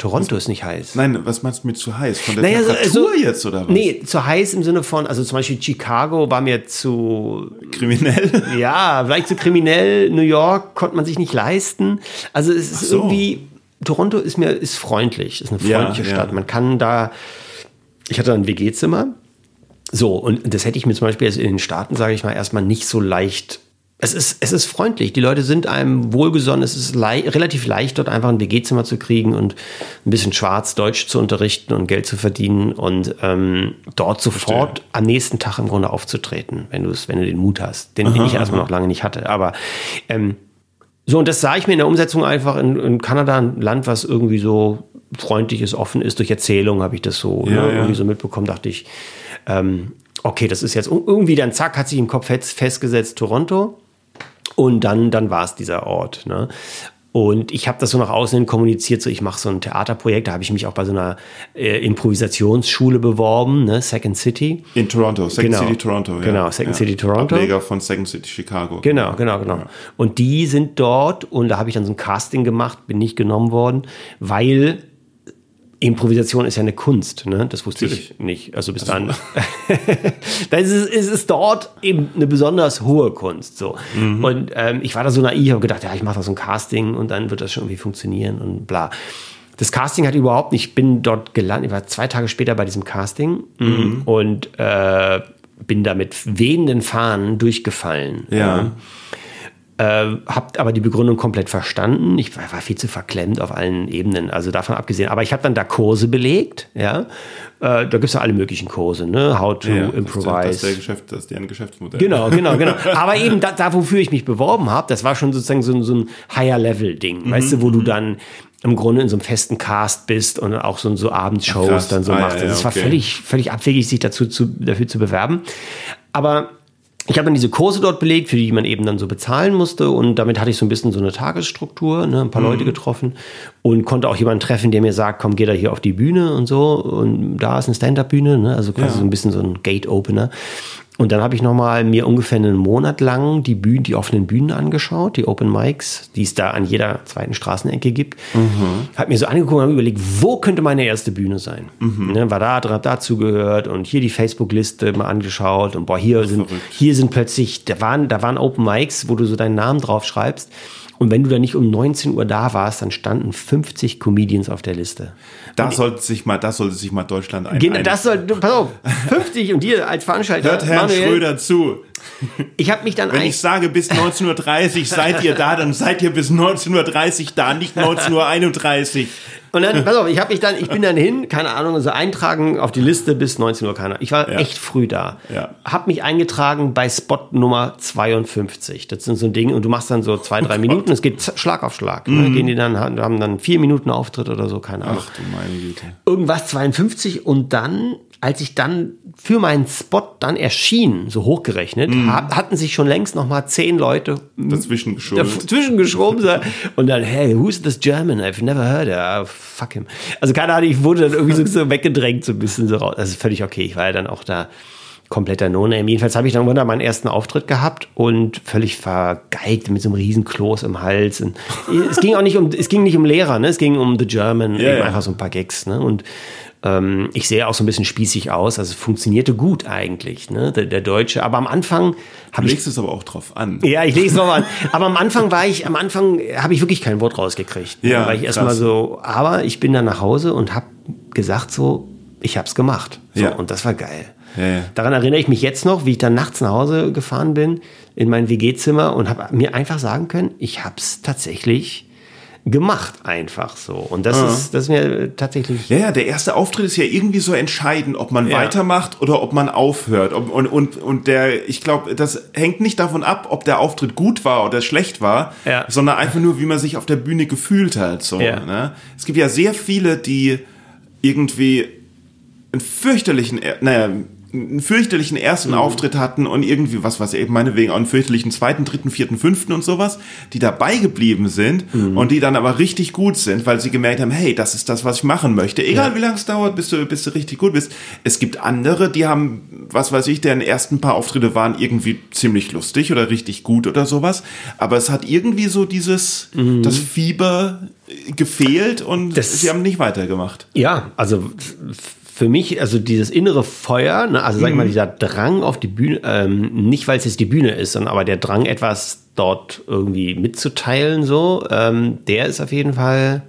[SPEAKER 3] Toronto ist nicht heiß.
[SPEAKER 1] Nein, was meinst du mit zu heiß? Von der
[SPEAKER 3] Naja, so-
[SPEAKER 1] Temperatur
[SPEAKER 3] also-
[SPEAKER 1] jetzt oder was?
[SPEAKER 3] Nee, zu heiß im Sinne von, also zum Beispiel Chicago war mir zu,
[SPEAKER 1] Kriminell?
[SPEAKER 3] ja, vielleicht zu kriminell, New York konnte man sich nicht leisten. Also es ist
[SPEAKER 1] so.
[SPEAKER 3] irgendwie, Toronto ist mir, ist freundlich, ist eine
[SPEAKER 1] Ja,
[SPEAKER 3] freundliche
[SPEAKER 1] ja.
[SPEAKER 3] Stadt. Man kann da, ich hatte ein WG-Zimmer, so, und das hätte ich mir zum Beispiel jetzt in den Staaten, sage ich mal, erstmal nicht so leicht. Es ist, es ist freundlich. Die Leute sind einem wohlgesonnen. Es ist lei relativ leicht, dort einfach ein WG-Zimmer zu kriegen und ein bisschen schwarz Deutsch zu unterrichten und Geld zu verdienen und ähm, dort sofort am nächsten Tag im Grunde aufzutreten, wenn du es, wenn du den Mut hast, den, den ich erstmal noch lange nicht hatte. Aber ähm, so, und das sah ich mir in der Umsetzung einfach in, in Kanada, ein Land, was irgendwie so freundlich ist, offen ist. Durch Erzählung habe ich das so,
[SPEAKER 1] Ja,
[SPEAKER 3] ne,
[SPEAKER 1] ja.
[SPEAKER 3] irgendwie so mitbekommen, dachte ich, ähm, okay, das ist jetzt ir- irgendwie dann zack, hat sich im Kopf fest- festgesetzt, Toronto. Und dann, dann war es dieser Ort. Ne? Und ich habe das so nach außen hin kommuniziert, so ich mache so ein Theaterprojekt, da habe ich mich auch bei so einer äh, Improvisationsschule beworben, ne? Second City.
[SPEAKER 1] In Toronto, Second
[SPEAKER 3] Genau.
[SPEAKER 1] City Toronto. Ja.
[SPEAKER 3] Genau, Second City Toronto.
[SPEAKER 1] Ableger von Second City Chicago.
[SPEAKER 3] Genau, genau, genau. Und die sind dort und da habe ich dann so ein Casting gemacht, bin nicht genommen worden, weil Improvisation ist ja eine Kunst, ne? Das wusste ich nicht. Also bis dann. das ist, es ist dort eben eine besonders hohe Kunst. So. Und ähm, ich war da so naiv, habe gedacht, ja, ich mache da so ein Casting und dann wird das schon irgendwie funktionieren und bla. Das Casting hat überhaupt nicht, ich bin dort gelandet, ich war zwei Tage später bei diesem Casting und äh, bin da mit wehenden Fahnen durchgefallen.
[SPEAKER 1] Ja.
[SPEAKER 3] Äh, hab aber die Begründung komplett verstanden. Ich war, war viel zu verklemmt auf allen Ebenen, also davon abgesehen. Aber ich habe dann da Kurse belegt, ja. Äh, da gibt es ja alle möglichen Kurse, ne? How to
[SPEAKER 1] Ja,
[SPEAKER 3] improvise.
[SPEAKER 1] Das ist, der Geschäft, das ist deren Geschäftsmodell.
[SPEAKER 3] Genau, genau, genau. Aber eben da, da wofür ich mich beworben habe, das war schon sozusagen so, ein- so ein Higher-Level-Ding, weißt du, wo du dann im Grunde in so einem festen Cast bist und auch so, so Abendshows
[SPEAKER 1] Ach,
[SPEAKER 3] dann so
[SPEAKER 1] Ah,
[SPEAKER 3] machst.
[SPEAKER 1] ja, ja,
[SPEAKER 3] das war
[SPEAKER 1] okay.
[SPEAKER 3] völlig, völlig abwegig, sich dazu zu, dafür zu bewerben. Aber ich habe dann diese Kurse dort belegt, für die man eben dann so bezahlen musste und damit hatte ich so ein bisschen so eine Tagesstruktur, ne, ein paar Leute getroffen und konnte auch jemanden treffen, der mir sagt, komm, geh da hier auf die Bühne und so und da ist eine Stand-Up-Bühne, ne, also quasi
[SPEAKER 1] Ja.
[SPEAKER 3] so ein bisschen so ein Gate-Opener. Und dann habe ich nochmal mir ungefähr einen Monat lang die Bühnen, die offenen Bühnen angeschaut, die Open Mics, die es da an jeder zweiten Straßenecke gibt. Habe mir so angeguckt und habe überlegt, wo könnte meine erste Bühne sein? Ne, war da, hab dazu gehört und hier die Facebook-Liste mal angeschaut und boah, hier sind,
[SPEAKER 1] verrückt.
[SPEAKER 3] hier sind plötzlich, da waren, da waren Open Mics, wo du so deinen Namen drauf schreibst. Und wenn du da nicht um 19 Uhr da warst, dann standen 50 Comedians auf der Liste.
[SPEAKER 1] Da sollte sich mal, da sollte sich mal Deutschland ein.
[SPEAKER 3] Genau, das soll, du, pass auf, 50 und dir als Veranstalter.
[SPEAKER 1] Hört Herrn
[SPEAKER 3] Manuel,
[SPEAKER 1] Schröder zu.
[SPEAKER 3] Ich habe mich dann
[SPEAKER 1] Wenn ich sage bis 19.30 Uhr seid ihr da, dann seid ihr bis 19.30 Uhr da, nicht 19.31 Uhr.
[SPEAKER 3] Und dann, pass auf, ich habe mich dann, ich bin dann hin, keine Ahnung, so eintragen auf die Liste bis 19 Uhr, keine Ahnung. Ich war
[SPEAKER 1] Ja.
[SPEAKER 3] echt früh da.
[SPEAKER 1] Ja.
[SPEAKER 3] Hab mich eingetragen bei Spot Nummer 52. Das sind so ein Ding und du machst dann so zwei,
[SPEAKER 1] Oh
[SPEAKER 3] drei Minuten, es geht Schlag auf Schlag. Ne? Gehen die dann, haben dann vier Minuten Auftritt oder so, keine Ahnung.
[SPEAKER 1] Mhm. Ach du meine Güte.
[SPEAKER 3] Irgendwas 52 und dann, als ich dann für meinen Spot dann erschien, so hochgerechnet, ha- hatten sich schon längst noch mal zehn Leute
[SPEAKER 1] Dazwischen geschoben.
[SPEAKER 3] dazwischen geschoben so. und dann, hey, who's this German? I've never heard it. Ah, fuck him. Also keine Ahnung, ich wurde dann irgendwie so, so weggedrängt, so ein bisschen so raus. Das ist völlig okay. Ich war ja dann auch da kompletter No-Name. Jedenfalls habe ich dann irgendwann meinen ersten Auftritt gehabt und völlig vergeigt mit so einem riesen Kloß im Hals. Und es ging auch nicht um, es ging nicht um Lehrer, ne? Es ging um The German, eben
[SPEAKER 1] ja.
[SPEAKER 3] einfach so ein paar Gags, ne? Und ähm, ich sehe auch so ein bisschen spießig aus, also funktionierte gut eigentlich, ne? Der, der Deutsche. Aber am Anfang
[SPEAKER 1] Du
[SPEAKER 3] habe ich
[SPEAKER 1] legst es aber auch drauf an.
[SPEAKER 3] ja, ich lege es nochmal an. Aber am Anfang war ich, am Anfang habe ich wirklich kein Wort rausgekriegt.
[SPEAKER 1] Ja,
[SPEAKER 3] Da war ich erstmal so, aber ich bin dann nach Hause und habe gesagt so, ich habe es gemacht. So,
[SPEAKER 1] Ja.
[SPEAKER 3] Und das war geil.
[SPEAKER 1] Ja, ja.
[SPEAKER 3] Daran erinnere ich mich jetzt noch, wie ich dann nachts nach Hause gefahren bin in mein WG-Zimmer und habe mir einfach sagen können, ich habe es tatsächlich gemacht einfach so. Und das ist, das ist mir tatsächlich
[SPEAKER 1] Ja, ja, der erste Auftritt ist ja irgendwie so entscheidend, ob man
[SPEAKER 3] Ja.
[SPEAKER 1] weitermacht oder ob man aufhört. Und, und, und der, ich glaube, das hängt nicht davon ab, ob der Auftritt gut war oder schlecht war,
[SPEAKER 3] Ja.
[SPEAKER 1] sondern einfach nur, wie man sich auf der Bühne gefühlt hat. So,
[SPEAKER 3] Ja.
[SPEAKER 1] ne? Es gibt ja sehr viele, die irgendwie einen fürchterlichen, er- naja, einen fürchterlichen ersten Auftritt hatten und irgendwie, was weiß ich, meinetwegen auch einen fürchterlichen zweiten, dritten, vierten, fünften und sowas, die dabei geblieben sind und die dann aber richtig gut sind, weil sie gemerkt haben, hey, das ist das, was ich machen möchte. Egal wie lange es dauert, bis du, bis du richtig gut bist. Es gibt andere, die haben, was weiß ich, deren ersten paar Auftritte waren irgendwie ziemlich lustig oder richtig gut oder sowas. Aber es hat irgendwie so dieses, das Fieber gefehlt und
[SPEAKER 3] Das-
[SPEAKER 1] sie haben nicht weitergemacht.
[SPEAKER 3] Ja, also für mich, also dieses innere Feuer, ne, also sag ich mal, dieser Drang auf die Bühne, ähm, nicht weil es jetzt die Bühne ist, sondern aber der Drang, etwas dort irgendwie mitzuteilen, so, ähm, der ist auf jeden Fall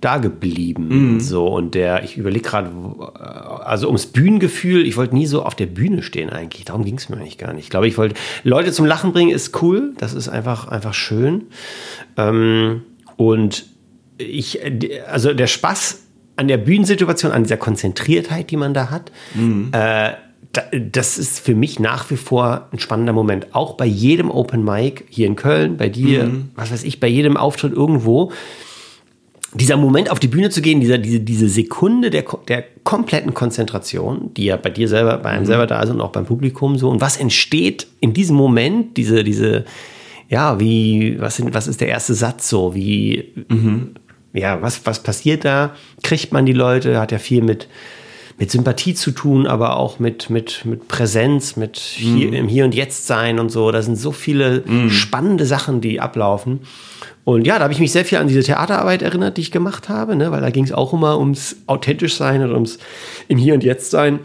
[SPEAKER 3] da geblieben. So, und der, ich überlege gerade, äh, also ums Bühnengefühl, ich wollte nie so auf der Bühne stehen eigentlich. Darum ging es mir eigentlich gar nicht. Ich glaube, ich wollte Leute zum Lachen bringen, ist cool. Das ist einfach, einfach schön. Ähm, und ich, äh, also der Spaß an der Bühnensituation, an dieser Konzentriertheit, die man da hat, äh, da, das ist für mich nach wie vor ein spannender Moment. Auch bei jedem Open Mic hier in Köln, bei dir, was weiß ich, bei jedem Auftritt irgendwo. Dieser Moment auf die Bühne zu gehen, dieser, diese, diese Sekunde der, der kompletten Konzentration, die ja bei dir selber, bei einem selber da ist und auch beim Publikum so. Und was entsteht in diesem Moment, diese, diese, ja, wie, was, sind, was ist der erste Satz so? Wie, ja, was, was passiert da? Kriegt man die Leute? Hat ja viel mit, mit Sympathie zu tun, aber auch mit, mit, mit Präsenz, mit hier, im Hier und Jetzt sein und so. Da sind so viele spannende Sachen, die ablaufen. Und ja, da habe ich mich sehr viel an diese Theaterarbeit erinnert, die ich gemacht habe, ne? weil da ging es auch immer ums authentisch sein und ums im Hier und Jetzt sein.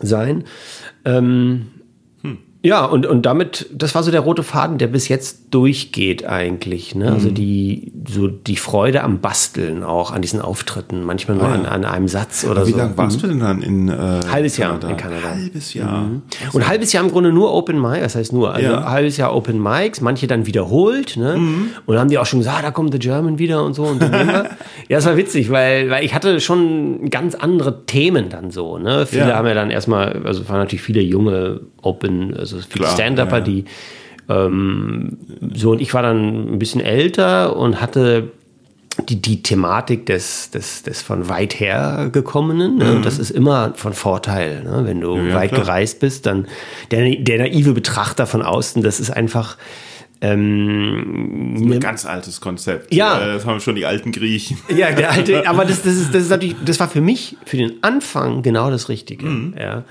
[SPEAKER 3] sein. Ähm, ja, und, und damit, das war so der rote Faden, der bis jetzt durchgeht eigentlich. Ne? Also die, so die Freude am Basteln auch, an diesen Auftritten, manchmal nur
[SPEAKER 1] Ah, ja.
[SPEAKER 3] an, an einem Satz oder
[SPEAKER 1] Wie
[SPEAKER 3] so.
[SPEAKER 1] lange warst du denn dann in äh,
[SPEAKER 3] Halbes Jahr in Kanada.
[SPEAKER 1] Halbes Jahr.
[SPEAKER 3] Und ein halbes Jahr im Grunde nur Open Mic, das heißt nur, also
[SPEAKER 1] Ja.
[SPEAKER 3] halbes Jahr Open Mics, manche dann wiederholt, ne? Und dann haben die auch schon gesagt, ah, da kommt The German wieder und so und so. ja, das war witzig, weil, weil ich hatte schon ganz andere Themen dann so, ne? Viele
[SPEAKER 1] Ja.
[SPEAKER 3] haben ja dann erstmal, also es waren natürlich viele junge Open, also viele
[SPEAKER 1] Klar,
[SPEAKER 3] Stand-Upper,
[SPEAKER 1] ja,
[SPEAKER 3] die ähm, so und ich war dann ein bisschen älter und hatte die, die Thematik des, des, des von weit her gekommenen, ne? und das ist immer von Vorteil, ne? wenn du
[SPEAKER 1] Mhm. ja,
[SPEAKER 3] weit
[SPEAKER 1] klar.
[SPEAKER 3] gereist bist, dann der, der naive Betrachter von außen, das ist einfach ähm,
[SPEAKER 1] Ein ganz altes Konzept.
[SPEAKER 3] Ja.
[SPEAKER 1] Äh, Das haben schon die alten Griechen.
[SPEAKER 3] ja, der alte, aber das, das, ist, das ist natürlich, das war für mich, für den Anfang genau das Richtige.
[SPEAKER 1] Mhm.
[SPEAKER 3] Ja.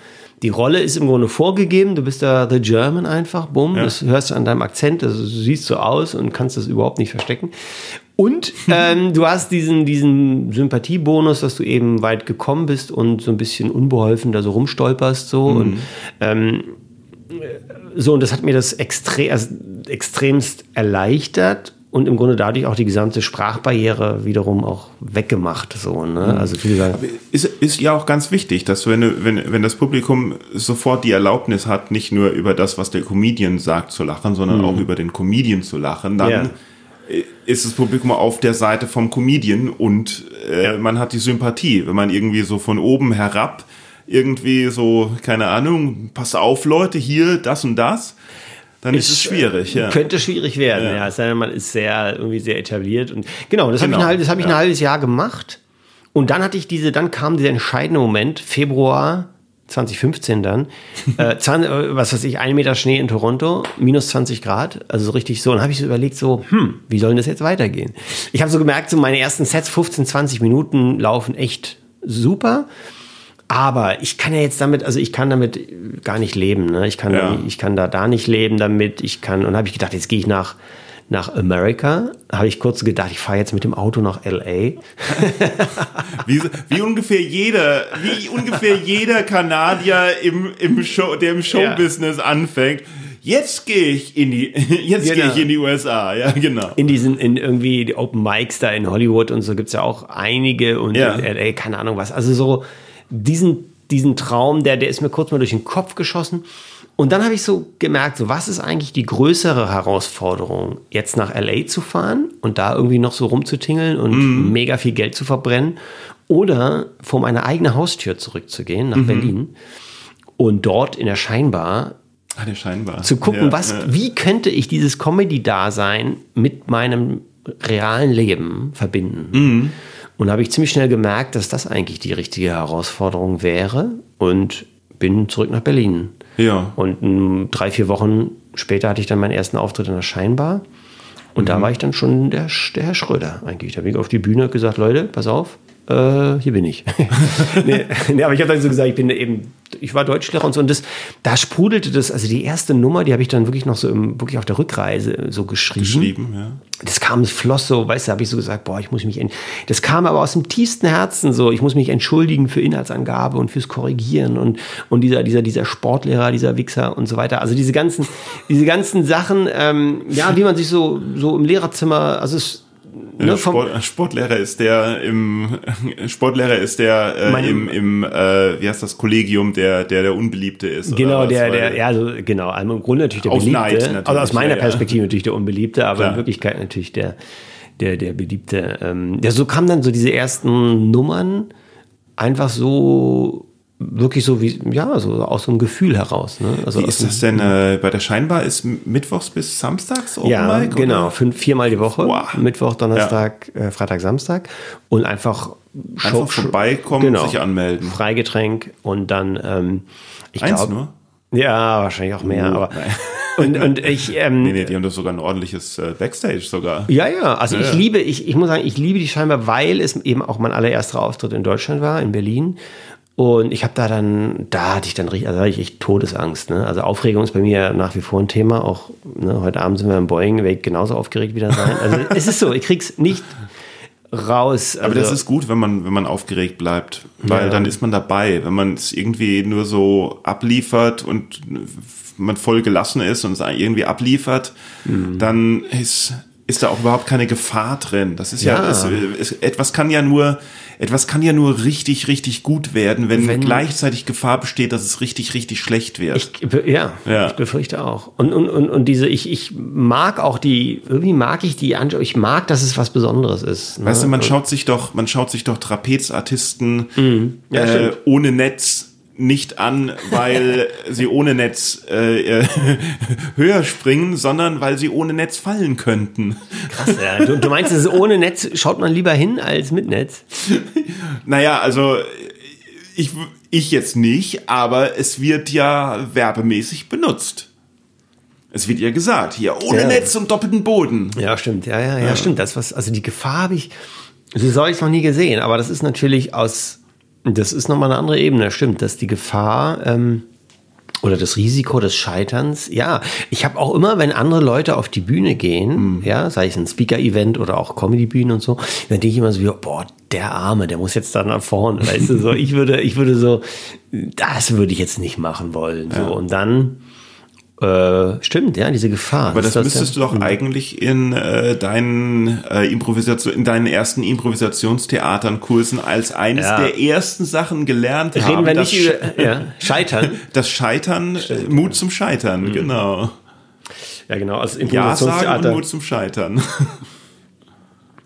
[SPEAKER 3] Die Rolle ist im Grunde vorgegeben, du bist da The German einfach, bumm, das hörst du an deinem Akzent, das du siehst so aus und kannst das überhaupt nicht verstecken. Und ähm, du hast diesen, diesen Sympathiebonus, dass du eben weit gekommen bist und so ein bisschen unbeholfen da so rumstolperst so und ähm, so, und das hat mir das extre also extremst erleichtert und im Grunde dadurch auch die gesamte Sprachbarriere wiederum auch weggemacht. So, ne? Also viele sagen,
[SPEAKER 1] Ist, ist ja auch ganz wichtig, dass wenn, wenn, wenn das Publikum sofort die Erlaubnis hat, nicht nur über das, was der Comedian sagt, zu lachen, sondern auch über den Comedian zu lachen, dann
[SPEAKER 3] Ja.
[SPEAKER 1] ist das Publikum auf der Seite vom Comedian und äh, man hat die Sympathie. Wenn man irgendwie so von oben herab irgendwie so, keine Ahnung, pass auf Leute, hier, das und das, dann ist, es schwierig. Ja.
[SPEAKER 3] Könnte schwierig werden, ja.
[SPEAKER 1] Ja.
[SPEAKER 3] Es sei denn, man ist sehr, irgendwie sehr etabliert. Und genau, das habe ich,
[SPEAKER 1] Genau,
[SPEAKER 3] ein halbes- das hab ich ein
[SPEAKER 1] ja.
[SPEAKER 3] halbes Jahr gemacht. Und dann hatte ich diese, dann kam dieser entscheidende Moment, Februar 2015 dann, äh, 20, äh, was weiß ich, ein Meter Schnee in Toronto, minus 20 Grad, also so richtig so. Und habe ich so überlegt, so, hm, wie soll denn das jetzt weitergehen? Ich habe so gemerkt, so meine ersten Sets, 15, 20 Minuten laufen echt super. Aber ich kann ja jetzt damit, also ich kann damit gar nicht leben. Ne? Ich, kann
[SPEAKER 1] Ja.
[SPEAKER 3] da, ich kann da da nicht leben damit. Ich kann, und habe ich gedacht, jetzt gehe ich nach, nach Amerika. Habe ich kurz gedacht, ich fahre jetzt mit dem Auto nach LA.
[SPEAKER 1] Wie, wie ungefähr jeder, wie ungefähr jeder Kanadier im, im Show, der im Showbusiness anfängt. Jetzt gehe ich in die, jetzt
[SPEAKER 3] Genau.
[SPEAKER 1] gehe ich in die USA. Ja, genau.
[SPEAKER 3] In diesen, in irgendwie die Open Mics da in Hollywood und so gibt's ja auch einige und
[SPEAKER 1] Ja.
[SPEAKER 3] in LA, keine Ahnung was. Also so diesen, diesen Traum, der, der ist mir kurz mal durch den Kopf geschossen. Und dann habe ich so gemerkt, so was ist eigentlich die größere Herausforderung, jetzt nach LA zu fahren und da irgendwie noch so rumzutingeln und mega viel Geld zu verbrennen oder vor meine eigene Haustür zurückzugehen nach Berlin und dort in der Scheinbar
[SPEAKER 1] Ah, der scheinbar.
[SPEAKER 3] zu gucken,
[SPEAKER 1] Ja,
[SPEAKER 3] was,
[SPEAKER 1] ja.
[SPEAKER 3] wie könnte ich dieses Comedy-Dasein mit meinem realen Leben verbinden. Und da habe ich ziemlich schnell gemerkt, dass das eigentlich die richtige Herausforderung wäre. Und bin zurück nach Berlin.
[SPEAKER 1] Ja.
[SPEAKER 3] Und drei, vier Wochen später hatte ich dann meinen ersten Auftritt in der Scheinbar. Und da war ich dann schon der, der Herr Schröder eigentlich. Da bin ich auf die Bühne und gesagt, Leute, pass auf, äh, hier bin ich. nee, nee, aber ich habe dann so gesagt, ich bin eben, ich war Deutschlehrer und so. Und das, da sprudelte das, also die erste Nummer, die habe ich dann wirklich noch so im, wirklich auf der Rückreise so geschrieben.
[SPEAKER 1] Geschrieben, ja.
[SPEAKER 3] Das kam, es floss so, weißt du, habe ich so gesagt, boah, ich muss mich, das kam aber aus dem tiefsten Herzen so, ich muss mich entschuldigen für Inhaltsangabe und fürs Korrigieren und, und dieser, dieser, dieser Sportlehrer, dieser Wichser und so weiter. Also diese ganzen, diese ganzen Sachen, ähm, ja, wie man sich so, so im Lehrerzimmer, also es, ne,
[SPEAKER 1] Sport, Sportlehrer ist der im Sportlehrer ist der äh,
[SPEAKER 3] Mein-
[SPEAKER 1] im, im äh, wie heißt das Kollegium der der der unbeliebte ist
[SPEAKER 3] Genau, der, der, ja, also, genau, also im Grunde natürlich der
[SPEAKER 1] Aus
[SPEAKER 3] Beliebte.
[SPEAKER 1] Neid natürlich,
[SPEAKER 3] also aus meiner
[SPEAKER 1] ja, ja.
[SPEAKER 3] Perspektive natürlich der Unbeliebte, aber
[SPEAKER 1] Klar.
[SPEAKER 3] in Wirklichkeit natürlich der, der, der Beliebte. Ähm, ja, so kamen dann so diese ersten Nummern einfach so, wirklich so wie, ja, so aus so einem Gefühl heraus. Ne? Also
[SPEAKER 1] Wie ist das denn äh, bei der Scheinbar ist mittwochs bis samstags Open
[SPEAKER 3] Ja,
[SPEAKER 1] Mic,
[SPEAKER 3] genau. Fünf, viermal die Woche.
[SPEAKER 1] Wow.
[SPEAKER 3] Mittwoch, Donnerstag, äh, Freitag, Samstag. Und einfach,
[SPEAKER 1] Einfach vorbeikommen, sich anmelden.
[SPEAKER 3] Freigetränk und dann, ähm, ich
[SPEAKER 1] Eins
[SPEAKER 3] glaub-
[SPEAKER 1] nur?
[SPEAKER 3] Ja, wahrscheinlich auch mehr.
[SPEAKER 1] Oh,
[SPEAKER 3] aber,
[SPEAKER 1] nein.
[SPEAKER 3] und, und ich, ähm,
[SPEAKER 1] Nee, nee, die haben doch sogar ein ordentliches äh, Backstage sogar.
[SPEAKER 3] Ja, ja, also
[SPEAKER 1] Ja,
[SPEAKER 3] ich
[SPEAKER 1] ja.
[SPEAKER 3] liebe, ich, ich muss sagen, ich liebe die scheinbar, weil es eben auch mein allererster Auftritt in Deutschland war, in Berlin. Und ich habe da dann, da hatte ich dann richtig, also da hatte ich echt Todesangst. Ne? Also Aufregung ist bei mir nach wie vor ein Thema. Auch ne, heute Abend sind wir im Boeing, werde ich genauso aufgeregt wieder sein. Also es ist so, ich krieg's nicht raus.
[SPEAKER 1] Aber
[SPEAKER 3] also,
[SPEAKER 1] das ist gut, wenn man, wenn man aufgeregt bleibt, weil
[SPEAKER 3] Ja.
[SPEAKER 1] dann ist man dabei. Wenn man es irgendwie nur so abliefert und man voll gelassen ist und es irgendwie abliefert,
[SPEAKER 3] Mhm.
[SPEAKER 1] dann ist, ist da auch überhaupt keine Gefahr drin. Das ist ja,
[SPEAKER 3] Ja.
[SPEAKER 1] Es, es, etwas kann ja nur, etwas kann ja nur richtig, richtig gut werden, wenn,
[SPEAKER 3] Wenn-
[SPEAKER 1] gleichzeitig Gefahr besteht, dass es richtig, richtig schlecht wird.
[SPEAKER 3] Ich, ja,
[SPEAKER 1] Ja.
[SPEAKER 3] ich befürchte auch. Und, und, und, und diese, ich, ich mag auch die, irgendwie mag ich die ich mag, dass es was Besonderes ist. Ne?
[SPEAKER 1] Weißt du, man schaut sich doch, man schaut sich doch Trapezartisten
[SPEAKER 3] Mhm. Ja,
[SPEAKER 1] äh, ohne Netz nicht an, weil sie ohne Netz äh, äh, höher springen, sondern weil sie ohne Netz fallen könnten.
[SPEAKER 3] Krass, ja. du, du meinst, es ohne Netz, schaut man lieber hin als mit Netz?
[SPEAKER 1] Naja, also ich, ich jetzt nicht, aber es wird ja werbemäßig benutzt. Es wird ja gesagt, hier ohne
[SPEAKER 3] Ja.
[SPEAKER 1] Netz und doppelten Boden.
[SPEAKER 3] Ja, stimmt. Ja, ja, ja, stimmt. Das was, also die Gefahr habe ich, so soll ich noch nie gesehen, aber das ist natürlich aus, das ist nochmal eine andere Ebene, stimmt, dass die Gefahr, ähm, oder das Risiko des Scheiterns, ja. Ich habe auch immer, wenn andere Leute auf die Bühne gehen, ja, sei es ein Speaker-Event oder auch Comedy-Bühnen und so, dann denke ich immer so, wie, boah, der Arme, der muss jetzt da nach vorne, weißt du, so, ich würde, ich würde so, das würde ich jetzt nicht machen wollen, so, und dann, äh, stimmt, ja, diese Gefahr.
[SPEAKER 1] Aber das,
[SPEAKER 3] Ist
[SPEAKER 1] müsstest
[SPEAKER 3] ja,
[SPEAKER 1] du doch eigentlich in äh, deinen äh, Improvisation, in deinen ersten Improvisationstheatern-Kursen als eines
[SPEAKER 3] Ja.
[SPEAKER 1] der ersten Sachen gelernt
[SPEAKER 3] Reden
[SPEAKER 1] haben.
[SPEAKER 3] wir
[SPEAKER 1] das,
[SPEAKER 3] nicht
[SPEAKER 1] Sch-
[SPEAKER 3] über ja, Scheitern.
[SPEAKER 1] das Scheitern, äh, Mut zum Scheitern, genau.
[SPEAKER 3] Ja, genau. Also
[SPEAKER 1] Ja sagen und
[SPEAKER 3] Improvisationstheater.
[SPEAKER 1] Mut zum Scheitern.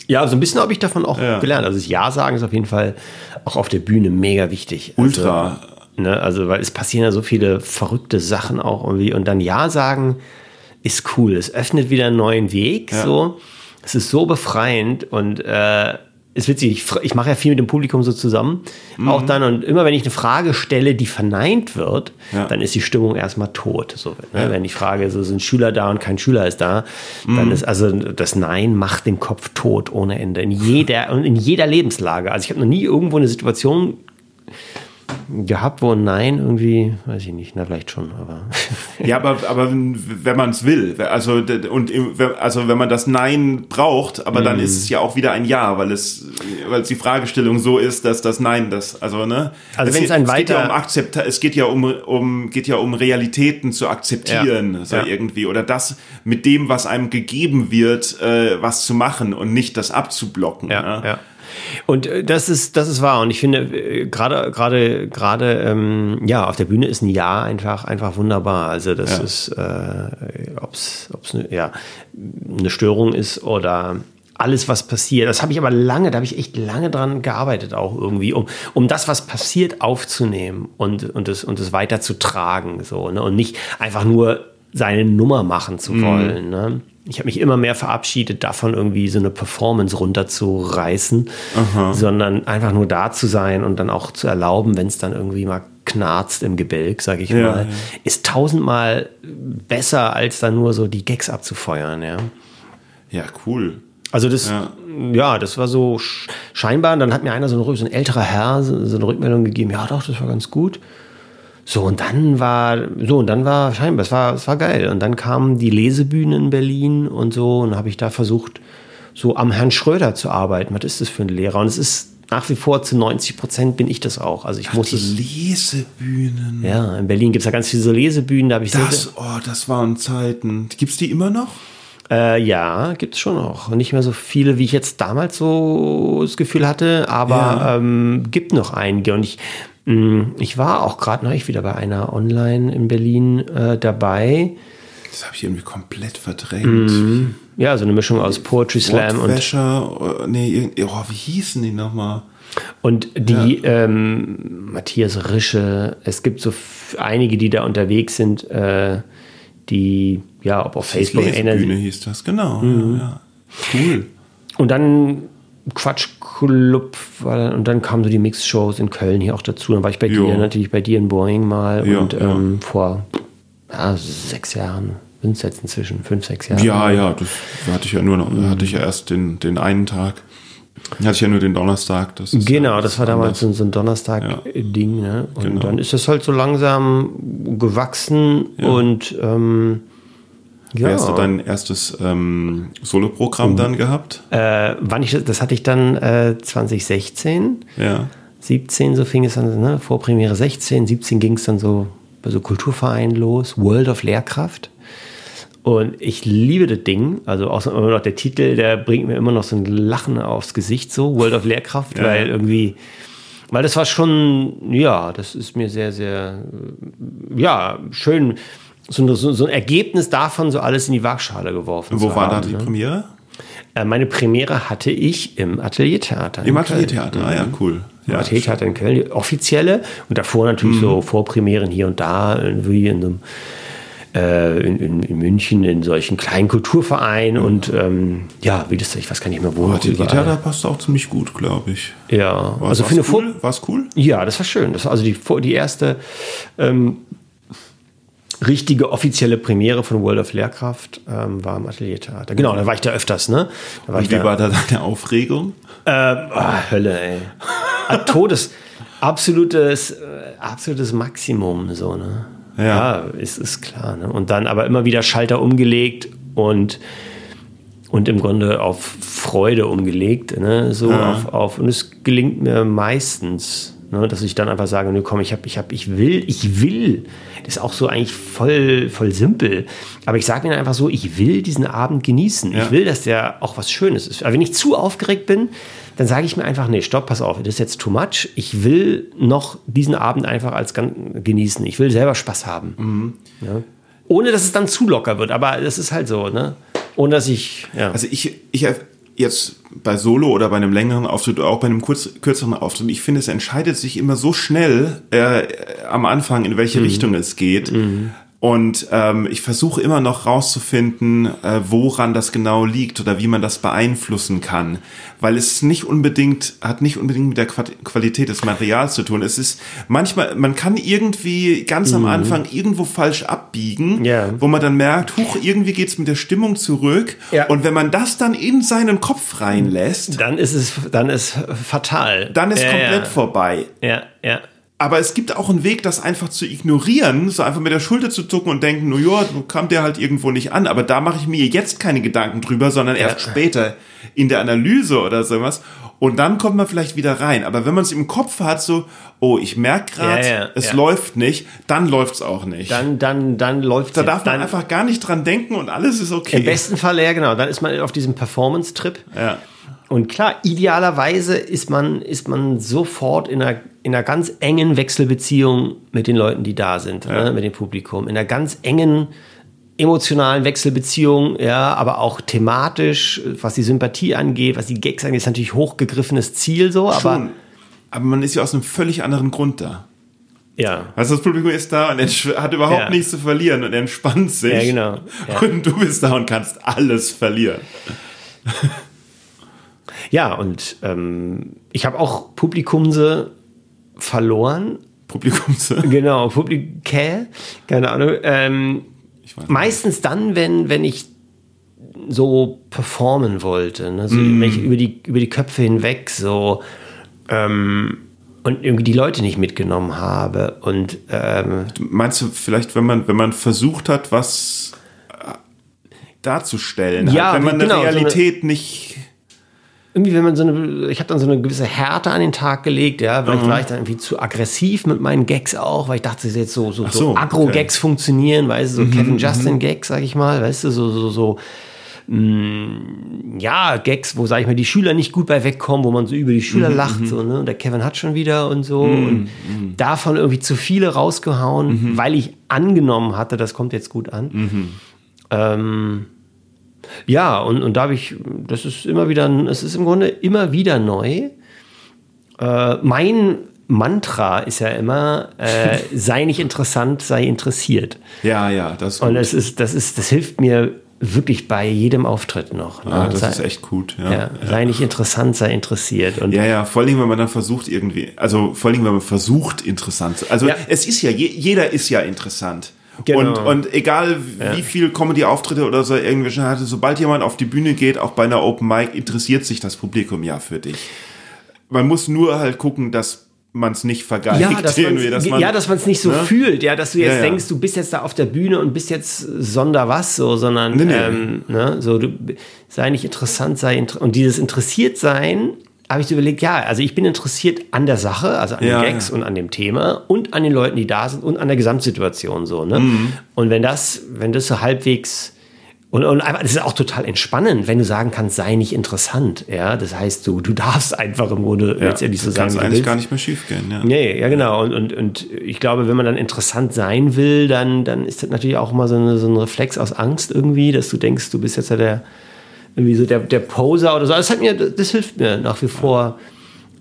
[SPEAKER 3] Ja, so ein bisschen habe ich davon auch
[SPEAKER 1] Ja.
[SPEAKER 3] gelernt. Also das Ja sagen ist auf jeden Fall auch auf der Bühne mega wichtig.
[SPEAKER 1] Ultra.
[SPEAKER 3] Also, ne, also weil es passieren ja so viele verrückte Sachen auch irgendwie. Und dann Ja sagen ist cool. Es öffnet wieder einen neuen Weg.
[SPEAKER 1] Ja.
[SPEAKER 3] So. Es ist so befreiend und äh, ist witzig. Ich, ich mache ja viel mit dem Publikum so zusammen.
[SPEAKER 1] Mhm.
[SPEAKER 3] Auch dann und immer wenn ich eine Frage stelle, die verneint wird,
[SPEAKER 1] Ja.
[SPEAKER 3] dann ist die Stimmung erstmal tot. So, ne?
[SPEAKER 1] Ja.
[SPEAKER 3] Wenn ich frage, so sind Schüler da und kein Schüler ist da,
[SPEAKER 1] Mhm.
[SPEAKER 3] dann ist also das Nein macht den Kopf tot ohne Ende. In jeder und in jeder Lebenslage. Also ich habe noch nie irgendwo eine Situation gehabt, wo ein Nein irgendwie, weiß ich nicht, na vielleicht schon, aber
[SPEAKER 1] Ja, aber, aber wenn man es will, also und also wenn man das Nein braucht, aber dann ist es ja auch wieder ein Ja, weil es weil es die Fragestellung so ist, dass das Nein das also ne
[SPEAKER 3] Also wenn es ein
[SPEAKER 1] es geht ja
[SPEAKER 3] weiter-
[SPEAKER 1] um Akzepta es geht ja um um geht ja um Realitäten zu akzeptieren
[SPEAKER 3] Ja.
[SPEAKER 1] so
[SPEAKER 3] Ja.
[SPEAKER 1] irgendwie oder das mit dem was einem gegeben wird äh, was zu machen und nicht das abzublocken
[SPEAKER 3] Ja,
[SPEAKER 1] ne?
[SPEAKER 3] ja. Und äh, das ist, das ist wahr. Und ich finde, äh, gerade, gerade, gerade, ähm, ja, auf der Bühne ist ein Ja einfach, einfach wunderbar. Also das
[SPEAKER 1] Ja.
[SPEAKER 3] ist, äh, ob's, ob's ne, ja, eine Störung ist oder alles, was passiert. Das habe ich aber lange, da habe ich echt lange dran gearbeitet auch irgendwie, um, um das, was passiert, aufzunehmen und, und es, und es weiterzutragen, so, ne? Und nicht einfach nur seine Nummer machen zu wollen, ne? Ich habe mich immer mehr verabschiedet davon, irgendwie so eine Performance runterzureißen, sondern einfach nur da zu sein und dann auch zu erlauben, wenn es dann irgendwie mal rumknarzt im Gebälk, sag ich
[SPEAKER 1] Ja,
[SPEAKER 3] mal,
[SPEAKER 1] ja.
[SPEAKER 3] ist tausendmal besser, als da nur so die Gags abzufeuern, ja.
[SPEAKER 1] Ja, cool.
[SPEAKER 3] Also das,
[SPEAKER 1] Ja.
[SPEAKER 3] ja, das war so sch- scheinbar. Und dann hat mir einer so ein, so ein älterer Herr so, so eine Rückmeldung gegeben. Ja, doch, das war ganz gut. So und dann war so und dann war scheinbar, es war, es war geil. Und dann kamen die Lesebühnen in Berlin und so und habe ich da versucht, so am Herrn Schröder zu arbeiten. Was ist das für ein Lehrer? Und es ist nach wie vor zu 90 Prozent bin ich das auch. Also ich muss
[SPEAKER 1] Die
[SPEAKER 3] es.
[SPEAKER 1] Lesebühnen.
[SPEAKER 3] Ja, in Berlin gibt es ja ganz viele so Lesebühnen. Da habe ich sehr,
[SPEAKER 1] Das, oh, das waren Zeiten. Gibt's die immer noch?
[SPEAKER 3] Äh, ja, gibt's schon noch. Nicht mehr so viele, wie ich jetzt damals so das Gefühl hatte, aber
[SPEAKER 1] Ja.
[SPEAKER 3] ähm, gibt noch einige. Und ich, ich war auch gerade neulich wieder bei einer Online in Berlin äh, dabei.
[SPEAKER 1] Das habe ich irgendwie komplett verdrängt.
[SPEAKER 3] Ja, so eine Mischung aus Poetry Slam und,
[SPEAKER 1] äh, nee, oh, wie hießen die nochmal?
[SPEAKER 3] und die ähm, Matthias Rische. Es gibt so einige, die da unterwegs sind, äh, die ja, ob auf Facebook erinnern
[SPEAKER 1] Lesebühne hieß das, genau. Ja, ja. Cool.
[SPEAKER 3] Und dann Quatschclub war, und dann kamen so die Mix-Shows in Köln hier auch dazu. Dann war ich bei
[SPEAKER 1] Jo.
[SPEAKER 3] dir, natürlich bei dir in Boeing mal
[SPEAKER 1] Ja,
[SPEAKER 3] und
[SPEAKER 1] ja.
[SPEAKER 3] ähm, vor ja, sechs Jahren, sind es jetzt inzwischen, fünf, sechs Jahre.
[SPEAKER 1] Ja, ja, das hatte ich ja nur noch, hatte ich ja erst den, den einen Tag. Hatte ich ja nur den Donnerstag. Das
[SPEAKER 3] Genau,
[SPEAKER 1] ja
[SPEAKER 3] das war damals so, so ein Donnerstag-Ding. Ne? Und
[SPEAKER 1] Genau.
[SPEAKER 3] dann ist das halt so langsam gewachsen und ähm, ja.
[SPEAKER 1] Wie hast du dein erstes ähm, Soloprogramm dann gehabt?
[SPEAKER 3] äh, wann ich, das- hatte ich dann äh, 2016.
[SPEAKER 1] Ja.
[SPEAKER 3] 17, so fing es an, ne? Vorpremiere 16, 17 ging es dann so bei so Kulturvereinen los, World of Lehrkraft. Und ich liebe das Ding, also auch immer noch der Titel, der bringt mir immer noch so ein Lachen aufs Gesicht, so World of Lehrkraft,
[SPEAKER 1] Ja.
[SPEAKER 3] weil irgendwie, weil das war schon, ja, das ist mir sehr, sehr, ja, schön, so, ein- so, so ein Ergebnis davon, so alles in die Waagschale geworfen.
[SPEAKER 1] Wo war da
[SPEAKER 3] haben,
[SPEAKER 1] die
[SPEAKER 3] ne?
[SPEAKER 1] Premiere?
[SPEAKER 3] Äh, Meine Premiere hatte ich im Ateliertheater.
[SPEAKER 1] Im. Ateliertheater. Ah ja, cool.
[SPEAKER 3] Ja,
[SPEAKER 1] Ja,
[SPEAKER 3] Ateliertheater in Köln, die offizielle. Und davor natürlich so Vorpremieren hier und da, irgendwie in einem äh, in, in, in München in solchen kleinen Kulturvereinen und ähm, ja, wie das, ich weiß gar nicht mehr, wo.
[SPEAKER 1] Ateliertheater
[SPEAKER 3] überall.
[SPEAKER 1] passt auch ziemlich gut, glaube ich.
[SPEAKER 3] Ja,
[SPEAKER 1] War,
[SPEAKER 3] also für eine
[SPEAKER 1] cool? War's cool?
[SPEAKER 3] Ja, das war schön. Das war also die, die erste ähm, richtige offizielle Premiere von World of Lehrkraft ähm, war im Ateliertheater. Genau, da war ich da öfters, ne? Da war
[SPEAKER 1] wie
[SPEAKER 3] da,
[SPEAKER 1] war da deine Aufregung?
[SPEAKER 3] Ähm, ah, Hölle, ey. Ah, Todes, absolutes, äh, absolutes Maximum, so, ne?
[SPEAKER 1] Ja.
[SPEAKER 3] ist, ist klar, ne? Und dann aber immer wieder Schalter umgelegt und, und im Grunde auf Freude umgelegt, ne? So
[SPEAKER 1] Ja.
[SPEAKER 3] auf, auf, und es gelingt mir meistens, ne? dass ich dann einfach sage, ne, komm, ich hab, ich hab, ich will, ich will. Das ist auch so eigentlich voll, voll simpel. Aber ich sage mir einfach so, ich will diesen Abend genießen.
[SPEAKER 1] Ja.
[SPEAKER 3] Ich will, dass der auch was Schönes ist. Aber wenn ich zu aufgeregt bin, dann sage ich mir einfach, nee, stopp, pass auf, das ist jetzt too much. Ich will noch diesen Abend einfach als genießen. Ich will selber Spaß haben. Ja. Ohne, dass es dann zu locker wird. Aber das ist halt so, ne? Ohne, dass ich, ja.
[SPEAKER 1] Also ich, ich jetzt bei Solo oder bei einem längeren Auftritt oder auch bei einem kurz, kürzeren Auftritt, ich finde, es entscheidet sich immer so schnell äh, am Anfang, in welche Richtung es geht. Und ähm, ich versuche immer noch rauszufinden, äh, woran das genau liegt oder wie man das beeinflussen kann. Weil es nicht unbedingt, hat nicht unbedingt mit der Qua- Qualität des Materials zu tun. Es ist manchmal, man kann irgendwie ganz am Anfang irgendwo falsch abbiegen,
[SPEAKER 3] Ja.
[SPEAKER 1] wo man dann merkt, huch, irgendwie geht's mit der Stimmung zurück.
[SPEAKER 3] Ja.
[SPEAKER 1] Und wenn man das dann in seinen Kopf reinlässt,
[SPEAKER 3] dann ist es, dann ist fatal.
[SPEAKER 1] dann ist
[SPEAKER 3] ja,
[SPEAKER 1] komplett
[SPEAKER 3] ja.
[SPEAKER 1] vorbei.
[SPEAKER 3] Ja, ja.
[SPEAKER 1] Aber es gibt auch einen Weg, das einfach zu ignorieren, so einfach mit der Schulter zu zucken und denken, no ja, kam der halt irgendwo nicht an. Aber da mache ich mir jetzt keine Gedanken drüber, sondern erst später in der Analyse oder sowas. Und dann kommt man vielleicht wieder rein. Aber wenn man es im Kopf hat, so, oh, ich merke gerade,
[SPEAKER 3] Ja, ja,
[SPEAKER 1] es
[SPEAKER 3] ja.
[SPEAKER 1] läuft nicht, dann läuft's auch nicht.
[SPEAKER 3] Dann, dann, dann läuft
[SPEAKER 1] da darf man
[SPEAKER 3] dann,
[SPEAKER 1] einfach gar nicht dran denken und alles ist okay.
[SPEAKER 3] Im besten Fall, ja, genau. Dann ist man auf diesem Performance-Trip.
[SPEAKER 1] ja.
[SPEAKER 3] Und klar, idealerweise ist man, ist man sofort in einer, in einer ganz engen Wechselbeziehung mit den Leuten, die da sind, ne, mit dem Publikum. In einer ganz engen emotionalen Wechselbeziehung, ja, aber auch thematisch, was die Sympathie angeht, was die Gags angeht, ist natürlich hochgegriffenes Ziel so, aber
[SPEAKER 1] Schon. Aber man ist ja aus einem völlig anderen Grund da.
[SPEAKER 3] ja.
[SPEAKER 1] Also das Publikum ist da und hat überhaupt
[SPEAKER 3] Ja.
[SPEAKER 1] nichts zu verlieren und entspannt sich.
[SPEAKER 3] Ja, genau. Ja.
[SPEAKER 1] Und du bist da und kannst alles verlieren.
[SPEAKER 3] Ja, und ähm, ich habe auch Publikumse verloren.
[SPEAKER 1] Publikum zu.
[SPEAKER 3] Genau, Publikä, keine Ahnung. Ähm, meistens dann, wenn, wenn ich so performen wollte, ne? so, wenn ich über die, über die Köpfe hinweg so ähm, und irgendwie die Leute nicht mitgenommen habe. Und ähm,
[SPEAKER 1] Meinst du vielleicht, wenn man, wenn man versucht hat, was äh, darzustellen,
[SPEAKER 3] Ja,
[SPEAKER 1] halt, wenn man
[SPEAKER 3] genau, so
[SPEAKER 1] eine
[SPEAKER 3] eine-
[SPEAKER 1] Realität nicht.
[SPEAKER 3] Irgendwie, wenn man so eine, ich habe dann so eine gewisse Härte an den Tag gelegt, ja, vielleicht war ich dann irgendwie zu aggressiv mit meinen Gags auch, weil ich dachte, jetzt so, so,
[SPEAKER 1] Ach
[SPEAKER 3] so,
[SPEAKER 1] so,
[SPEAKER 3] Agro-Gags funktionieren, weißt du, so Kevin Justin-Gags, sag ich mal, weißt du, so, so, so, mh, ja, Gags, wo, sag ich mal, die Schüler nicht gut bei wegkommen, wo man so über die Schüler lacht, so, ne, und der Kevin hat schon wieder und so, und davon irgendwie zu viele rausgehauen, weil ich angenommen hatte, das kommt jetzt gut an. Ähm, ja, und, und da habe ich, das ist immer wieder, es ist im Grunde immer wieder neu. Äh, mein Mantra ist ja immer, äh, sei nicht interessant, sei interessiert.
[SPEAKER 1] Ja, ja, das,
[SPEAKER 3] Und das ist, das ist, das hilft mir wirklich bei jedem Auftritt noch. Ne?
[SPEAKER 1] ah, das
[SPEAKER 3] sei,
[SPEAKER 1] ist echt gut. Ja.
[SPEAKER 3] ja, sei nicht interessant, sei interessiert. Und
[SPEAKER 1] Ja, ja, vor allem, wenn man dann versucht irgendwie, also vor allem, wenn man versucht, interessant zu, also es ist ja, je, jeder ist ja interessant.
[SPEAKER 3] Genau.
[SPEAKER 1] Und, und egal wie viel Comedy-Auftritte oder so irgendwie schon hatte, sobald jemand auf die Bühne geht, auch bei einer Open Mic, interessiert sich das Publikum ja für dich. Man muss nur halt gucken, dass man es nicht vergeigt.
[SPEAKER 3] ja, dass
[SPEAKER 1] dass
[SPEAKER 3] es
[SPEAKER 1] man-
[SPEAKER 3] ja, dass man es nicht so
[SPEAKER 1] ne?
[SPEAKER 3] fühlt, ja, dass du jetzt
[SPEAKER 1] Ja, ja.
[SPEAKER 3] denkst, du bist jetzt da auf der Bühne und bist jetzt sonder was so, sondern
[SPEAKER 1] Nee, nee.
[SPEAKER 3] Ähm, ne, so du sei nicht interessant, sei inter und dieses interessiert sein habe ich so überlegt, ja, also ich bin interessiert an der Sache, also an
[SPEAKER 1] Ja,
[SPEAKER 3] den Gags
[SPEAKER 1] ja.
[SPEAKER 3] und an dem Thema und an den Leuten, die da sind und an der Gesamtsituation so, ne?
[SPEAKER 1] Mhm.
[SPEAKER 3] Und wenn das, wenn das so halbwegs und, und einfach, das ist auch total entspannend, wenn du sagen kannst, sei nicht interessant, ja, das heißt, du, du darfst einfach im Grunde
[SPEAKER 1] ja,
[SPEAKER 3] letztendlich so
[SPEAKER 1] kann
[SPEAKER 3] wie du
[SPEAKER 1] eigentlich
[SPEAKER 3] willst.
[SPEAKER 1] gar nicht mehr schief gehen. Ja.
[SPEAKER 3] Nee, ja genau. Und, und, und ich glaube, wenn man dann interessant sein will, dann, dann ist das natürlich auch immer so, eine, so ein Reflex aus Angst irgendwie, dass du denkst, du bist jetzt ja der, irgendwie so der, der Poser oder so. Das, hat mir, das hilft mir nach wie vor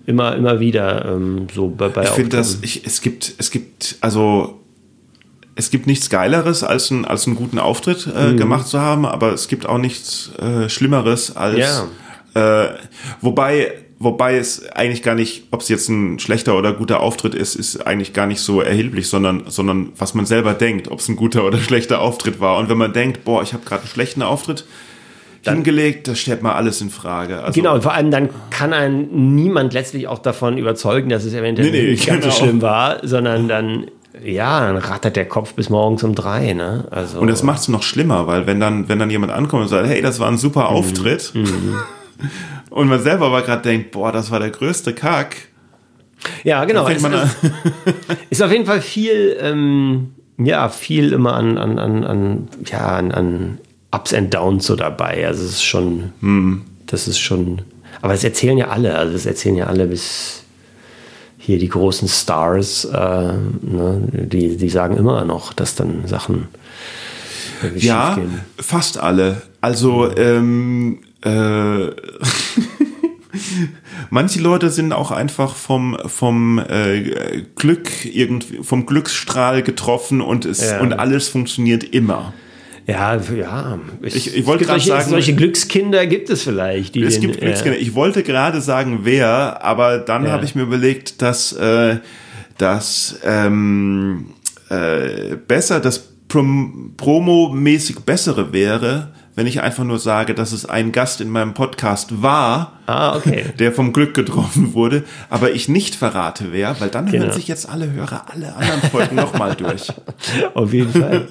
[SPEAKER 3] immer, immer wieder ähm, so bei, bei
[SPEAKER 1] Ich finde das, ich, es gibt, es gibt, also es gibt nichts Geileres, als, ein, als einen guten Auftritt äh,
[SPEAKER 3] Mhm.
[SPEAKER 1] gemacht zu haben, aber es gibt auch nichts äh, Schlimmeres als äh, wobei, wobei es eigentlich gar nicht, ob es jetzt ein schlechter oder guter Auftritt ist, ist eigentlich gar nicht so erheblich, sondern, sondern was man selber denkt, ob es ein guter oder schlechter Auftritt war. Und wenn man denkt, boah, ich habe gerade einen schlechten Auftritt hingelegt, das stellt man alles in Frage. Also,
[SPEAKER 3] Genau, und vor allem dann kann einen niemand letztlich auch davon überzeugen, dass es eventuell
[SPEAKER 1] Nee, nee,
[SPEAKER 3] nicht ganz so
[SPEAKER 1] genau.
[SPEAKER 3] schlimm war, sondern dann, ja, dann rattert der Kopf bis morgens um drei, ne? Also,
[SPEAKER 1] Und das macht es noch schlimmer, weil wenn dann, wenn dann jemand ankommt und sagt, hey, das war ein super
[SPEAKER 3] Mhm.
[SPEAKER 1] Auftritt, und man selber aber gerade denkt, boah, das war der größte Kack,
[SPEAKER 3] ja, genau.
[SPEAKER 1] an.
[SPEAKER 3] Ist auf jeden Fall viel, ähm, ja, viel immer an, an, an, an, ja, an, an Ups and Downs so dabei. Also es ist schon,
[SPEAKER 1] Hm.
[SPEAKER 3] das ist schon, aber das erzählen ja alle, also das erzählen ja alle bis hier die großen Stars, äh, ne, die, die sagen immer noch, dass dann Sachen
[SPEAKER 1] Ja, fast alle. Also, ähm, äh, manche Leute sind auch einfach vom, vom äh, Glück irgendwie, vom Glücksstrahl getroffen und es,
[SPEAKER 3] Ja.
[SPEAKER 1] und alles funktioniert immer.
[SPEAKER 3] Ja, ja.
[SPEAKER 1] Ich- ich wollte
[SPEAKER 3] es gibt
[SPEAKER 1] gerade sagen-
[SPEAKER 3] solche Glückskinder gibt es vielleicht. Die
[SPEAKER 1] Es
[SPEAKER 3] den,
[SPEAKER 1] gibt
[SPEAKER 3] ja.
[SPEAKER 1] Glückskinder. Ich wollte gerade sagen, wer, aber dann
[SPEAKER 3] Ja.
[SPEAKER 1] habe ich mir überlegt, dass äh, das ähm, äh, besser, das Prom Promo-mäßig bessere wäre, wenn ich einfach nur sage, dass es ein Gast in meinem Podcast war,
[SPEAKER 3] Ah, okay.
[SPEAKER 1] der vom Glück getroffen wurde, aber ich nicht verrate wer, weil dann
[SPEAKER 3] Genau.
[SPEAKER 1] hören sich jetzt alle Hörer alle anderen Folgen nochmal durch.
[SPEAKER 3] Auf jeden Fall.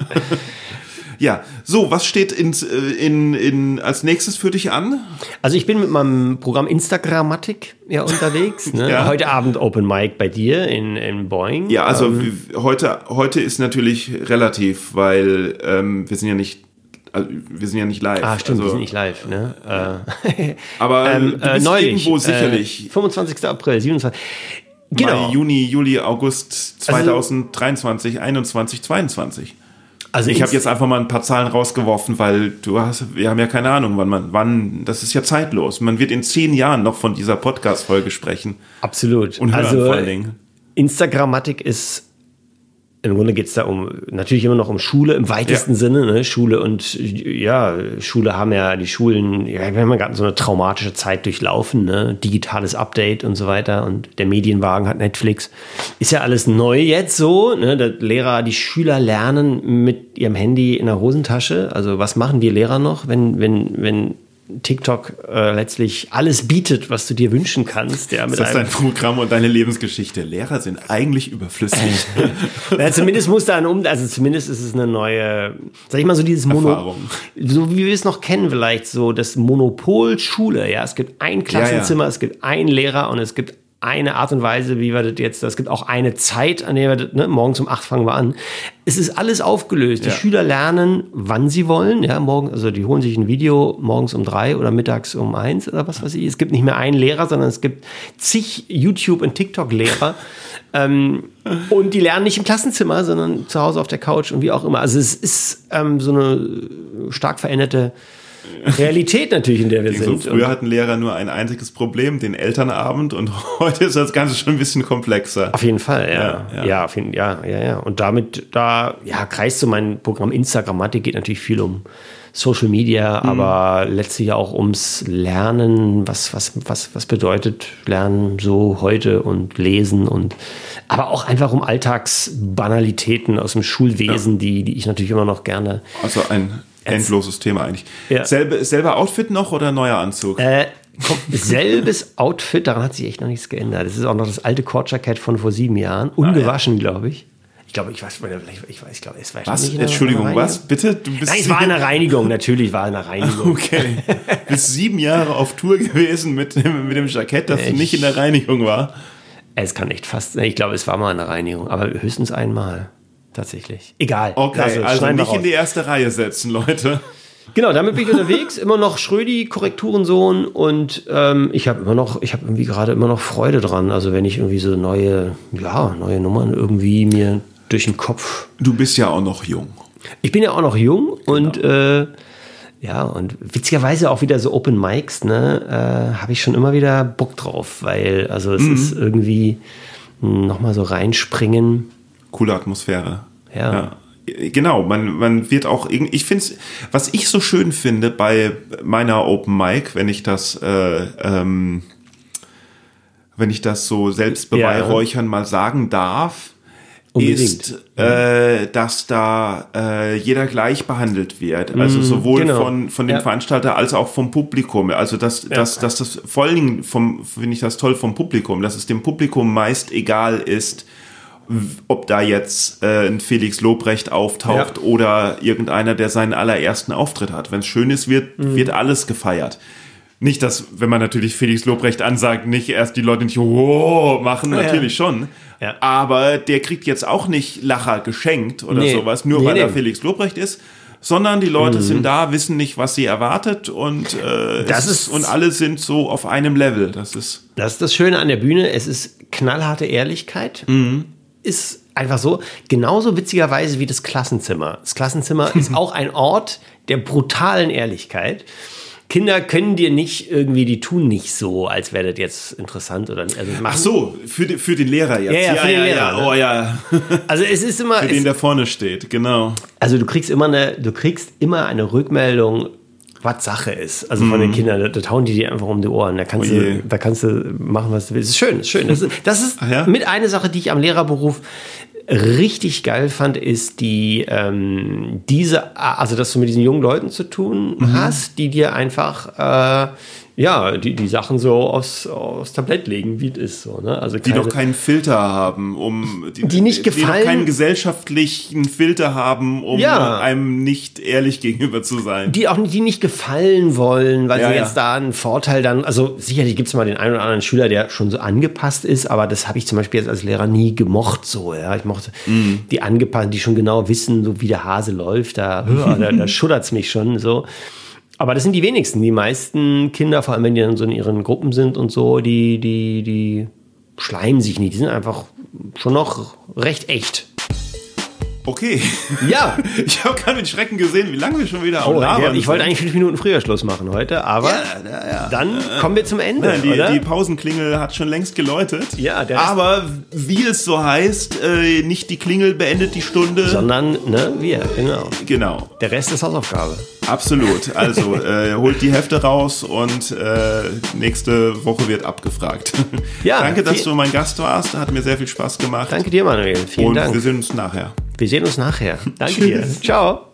[SPEAKER 1] Ja, so, was steht ins, äh, in, in, als nächstes für dich an?
[SPEAKER 3] Also ich bin mit meinem Programm Instagrammatik ja unterwegs. Ne?
[SPEAKER 1] Ja.
[SPEAKER 3] Heute Abend Open Mic bei dir in, in Boeing.
[SPEAKER 1] Ja, also
[SPEAKER 3] Ähm,
[SPEAKER 1] heute, heute ist natürlich relativ, weil ähm, wir sind ja nicht, also wir sind ja nicht live.
[SPEAKER 3] ah, stimmt,
[SPEAKER 1] also,
[SPEAKER 3] die sind nicht live. Ne? Äh,
[SPEAKER 1] Aber
[SPEAKER 3] ähm, äh, neulich.
[SPEAKER 1] irgendwo sicherlich
[SPEAKER 3] Äh, 25. April, 27. Genau.
[SPEAKER 1] Mai, Juni, Juli, August 2023, 21, 22.
[SPEAKER 3] also
[SPEAKER 1] Ich habe jetzt einfach mal ein paar Zahlen rausgeworfen, weil du hast, wir haben ja keine Ahnung, wann man, wann, das ist ja zeitlos. Man wird in zehn Jahren noch von dieser Podcast-Folge sprechen.
[SPEAKER 3] absolut.
[SPEAKER 1] Und hören
[SPEAKER 3] also
[SPEAKER 1] vor allen Dingen.
[SPEAKER 3] Instagrammatik ist im Grunde geht es da um natürlich immer noch um Schule im weitesten
[SPEAKER 1] Ja.
[SPEAKER 3] Sinne. Ne? Schule und ja, Schule haben ja die Schulen, ja, wir haben ja gerade so eine traumatische Zeit durchlaufen, ne? digitales Update und so weiter. Und der Medienwagen hat Netflix. Ist ja alles neu jetzt so. Ne? Der Lehrer, die Schüler lernen mit ihrem Handy in der Hosentasche. Also was machen die Lehrer noch, wenn, wenn, wenn TikTok äh, letztlich alles bietet, was du dir wünschen kannst. Ja, mit
[SPEAKER 1] Das ist dein Programm und deine Lebensgeschichte. Lehrer sind eigentlich überflüssig.
[SPEAKER 3] Ja, zumindest muss da ein Um, also zumindest ist es eine neue, sag ich mal so dieses Mono, so wie wir es noch kennen vielleicht, so das Monopol Schule, ja, es gibt ein Klassenzimmer, es gibt einen Lehrer und es gibt eine Art und Weise, wie wir das jetzt, es gibt auch eine Zeit, an der wir das, ne, morgens um acht fangen wir an. Es ist alles aufgelöst. Die
[SPEAKER 1] Ja.
[SPEAKER 3] Schüler lernen, wann sie wollen, ja, morgen, also die holen sich ein Video morgens um drei oder mittags um eins oder was weiß ich. Es gibt nicht mehr einen Lehrer, sondern es gibt zig YouTube- und TikTok-Lehrer. Ähm, und die lernen nicht im Klassenzimmer, sondern zu Hause auf der Couch und wie auch immer. Also es ist ähm, so eine stark veränderte Realität natürlich, in der wir
[SPEAKER 1] So,
[SPEAKER 3] sind.
[SPEAKER 1] früher hatten Lehrer nur ein einziges Problem, den Elternabend, und heute ist das Ganze schon ein bisschen komplexer.
[SPEAKER 3] Auf jeden Fall, ja.
[SPEAKER 1] Ja,
[SPEAKER 3] Ja,
[SPEAKER 1] ja.
[SPEAKER 3] auf jeden, ja, ja, ja. Und damit, da, ja, kreist so mein Programm Instagrammatik, geht natürlich viel um Social Media,
[SPEAKER 1] Mhm.
[SPEAKER 3] aber letztlich auch ums Lernen, was, was, was, was bedeutet Lernen so heute und Lesen und, aber auch einfach um Alltagsbanalitäten aus dem Schulwesen, die, die ich natürlich immer noch gerne
[SPEAKER 1] Also ein endloses Thema eigentlich.
[SPEAKER 3] Ja.
[SPEAKER 1] Selbe, selber Outfit noch oder neuer Anzug?
[SPEAKER 3] Äh, komm, selbes Outfit, daran hat sich echt noch nichts geändert. Das ist auch noch das alte Cord-Jackett von vor sieben Jahren. Ungewaschen, glaube ich. Ich glaube, ich weiß, ich weiß, ich glaube, es war
[SPEAKER 1] was?
[SPEAKER 3] nicht
[SPEAKER 1] Entschuldigung, was? Bitte? Du bist
[SPEAKER 3] Nein, es war eine Reinigung, natürlich war eine Reinigung.
[SPEAKER 1] Okay. Bist sieben Jahre auf Tour gewesen mit, dem- mit dem Jackett, das
[SPEAKER 3] Ich-
[SPEAKER 1] nicht in der Reinigung war.
[SPEAKER 3] Es kann echt fast, ich glaube, es war mal eine Reinigung, aber höchstens einmal. Tatsächlich. Egal.
[SPEAKER 1] Okay, also
[SPEAKER 3] wir
[SPEAKER 1] nicht in die erste Reihe setzen, Leute.
[SPEAKER 3] Genau, damit bin ich unterwegs. Immer noch Schrödi, Korrekturensohn und ähm, ich habe immer noch, ich habe irgendwie gerade immer noch Freude dran. Also wenn ich irgendwie so neue, ja, neue Nummern irgendwie mir durch den Kopf.
[SPEAKER 1] Du bist ja auch noch jung.
[SPEAKER 3] Ich bin ja auch noch jung und äh, ja, und witzigerweise auch wieder so Open Mics, ne, äh, habe ich schon immer wieder Bock drauf, weil, also es ist irgendwie nochmal so reinspringen.
[SPEAKER 1] Coole Atmosphäre.
[SPEAKER 3] Ja.
[SPEAKER 1] Genau, man, man wird auch irgendwie, ich finde es, was ich so schön finde bei meiner Open Mic, wenn ich das, äh, ähm, wenn ich das so selbst beweihräuchern mal sagen darf,
[SPEAKER 3] Unbedingt.
[SPEAKER 1] ist, äh, dass da äh, jeder gleich behandelt wird. Also sowohl
[SPEAKER 3] genau.
[SPEAKER 1] von, von dem
[SPEAKER 3] Ja.
[SPEAKER 1] Veranstalter als auch vom Publikum. Also dass, dass, dass das vor allen Dingen vom, finde ich das toll vom Publikum, dass es dem Publikum meist egal ist, ob da jetzt äh, ein Felix Lobrecht auftaucht
[SPEAKER 3] Ja.
[SPEAKER 1] oder irgendeiner, der seinen allerersten Auftritt hat. Wenn es schön ist, wird,
[SPEAKER 3] Mhm.
[SPEAKER 1] wird alles gefeiert. Nicht, dass, wenn man natürlich Felix Lobrecht ansagt, nicht erst die Leute nicht wow machen,
[SPEAKER 3] Ja.
[SPEAKER 1] natürlich schon.
[SPEAKER 3] Ja.
[SPEAKER 1] Aber der kriegt jetzt auch nicht Lacher geschenkt oder
[SPEAKER 3] Nee.
[SPEAKER 1] sowas, nur
[SPEAKER 3] Nee,
[SPEAKER 1] weil
[SPEAKER 3] nee.
[SPEAKER 1] er Felix Lobrecht ist, sondern die Leute sind da, wissen nicht, was sie erwartet und, äh,
[SPEAKER 3] Das ist-
[SPEAKER 1] und alle sind so auf einem Level. Das ist
[SPEAKER 3] Das ist das Schöne an der Bühne. Es ist knallharte Ehrlichkeit. Ist einfach so. Genauso witzigerweise wie das Klassenzimmer. Das Klassenzimmer ist auch ein Ort der brutalen Ehrlichkeit. Kinder können dir nicht irgendwie, die tun nicht so, als wäre das jetzt interessant oder. Also machen,
[SPEAKER 1] Ach so, für, den- für den Lehrer jetzt.
[SPEAKER 3] Ja, ja, für den Lehrer, ne?
[SPEAKER 1] Oh ja,
[SPEAKER 3] Also es ist immer,
[SPEAKER 1] für den,
[SPEAKER 3] es,
[SPEAKER 1] der vorne steht, genau.
[SPEAKER 3] also du kriegst immer eine, du kriegst immer eine Rückmeldung, was Sache ist. Also von den Kindern, da, da hauen die dir einfach um die Ohren. Da kannst,
[SPEAKER 1] Mhm. Oh
[SPEAKER 3] du, da kannst du machen, was du willst. Das ist schön, ist schön. Das ist, das ist
[SPEAKER 1] ja?
[SPEAKER 3] mit einer Sache, die ich am Lehrerberuf richtig geil fand, ist die ähm, diese, also dass du mit diesen jungen Leuten zu tun
[SPEAKER 1] Mhm.
[SPEAKER 3] hast, die dir einfach äh, ja, die, die Sachen so aufs, aufs Tablett legen, wie es ist. So, ne? also
[SPEAKER 1] Die
[SPEAKER 3] keine-
[SPEAKER 1] noch keinen Filter haben, um
[SPEAKER 3] Die nicht
[SPEAKER 1] die noch
[SPEAKER 3] gefallen-
[SPEAKER 1] keinen gesellschaftlichen Filter haben, um
[SPEAKER 3] Ja.
[SPEAKER 1] einem nicht ehrlich gegenüber zu sein.
[SPEAKER 3] die auch nicht, die nicht gefallen wollen, weil
[SPEAKER 1] Ja,
[SPEAKER 3] sie
[SPEAKER 1] ja.
[SPEAKER 3] jetzt da einen Vorteil dann, also sicherlich gibt es mal den einen oder anderen Schüler, der schon so angepasst ist, aber das habe ich zum Beispiel jetzt als Lehrer nie gemocht so, ja. Ich mochte
[SPEAKER 1] Mhm.
[SPEAKER 3] die angepassten, die schon genau wissen, so wie der Hase läuft, da, da, da schuddert's mich schon so. Aber das sind die wenigsten. Die meisten Kinder, vor allem wenn die dann so in ihren Gruppen sind und so, die, die, die schleimen sich nicht. Die sind einfach schon noch recht echt.
[SPEAKER 1] Okay.
[SPEAKER 3] Ja.
[SPEAKER 1] Ich habe gerade mit Schrecken gesehen, wie lange wir schon wieder
[SPEAKER 3] Oh,
[SPEAKER 1] Labern
[SPEAKER 3] ja, ich wollte eigentlich fünf Minuten früher Schluss machen heute, aber
[SPEAKER 1] Ja, ja, ja.
[SPEAKER 3] dann kommen wir zum Ende,
[SPEAKER 1] Ja, die, die Pausenklingel hat schon längst geläutet.
[SPEAKER 3] Ja, der
[SPEAKER 1] Aber wie es so heißt, äh, nicht die Klingel beendet die Stunde.
[SPEAKER 3] Sondern, ne, wir, genau.
[SPEAKER 1] genau,
[SPEAKER 3] Der Rest ist Hausaufgabe.
[SPEAKER 1] absolut. Also äh, holt die Hefte raus und äh, nächste Woche wird abgefragt.
[SPEAKER 3] Ja,
[SPEAKER 1] Danke, dass du mein Gast warst. Hat mir sehr viel Spaß gemacht.
[SPEAKER 3] Danke dir, Manuel. Vielen
[SPEAKER 1] und
[SPEAKER 3] Dank.
[SPEAKER 1] wir sehen uns nachher.
[SPEAKER 3] Wir sehen uns nachher. Danke Tschüss. dir. Ciao.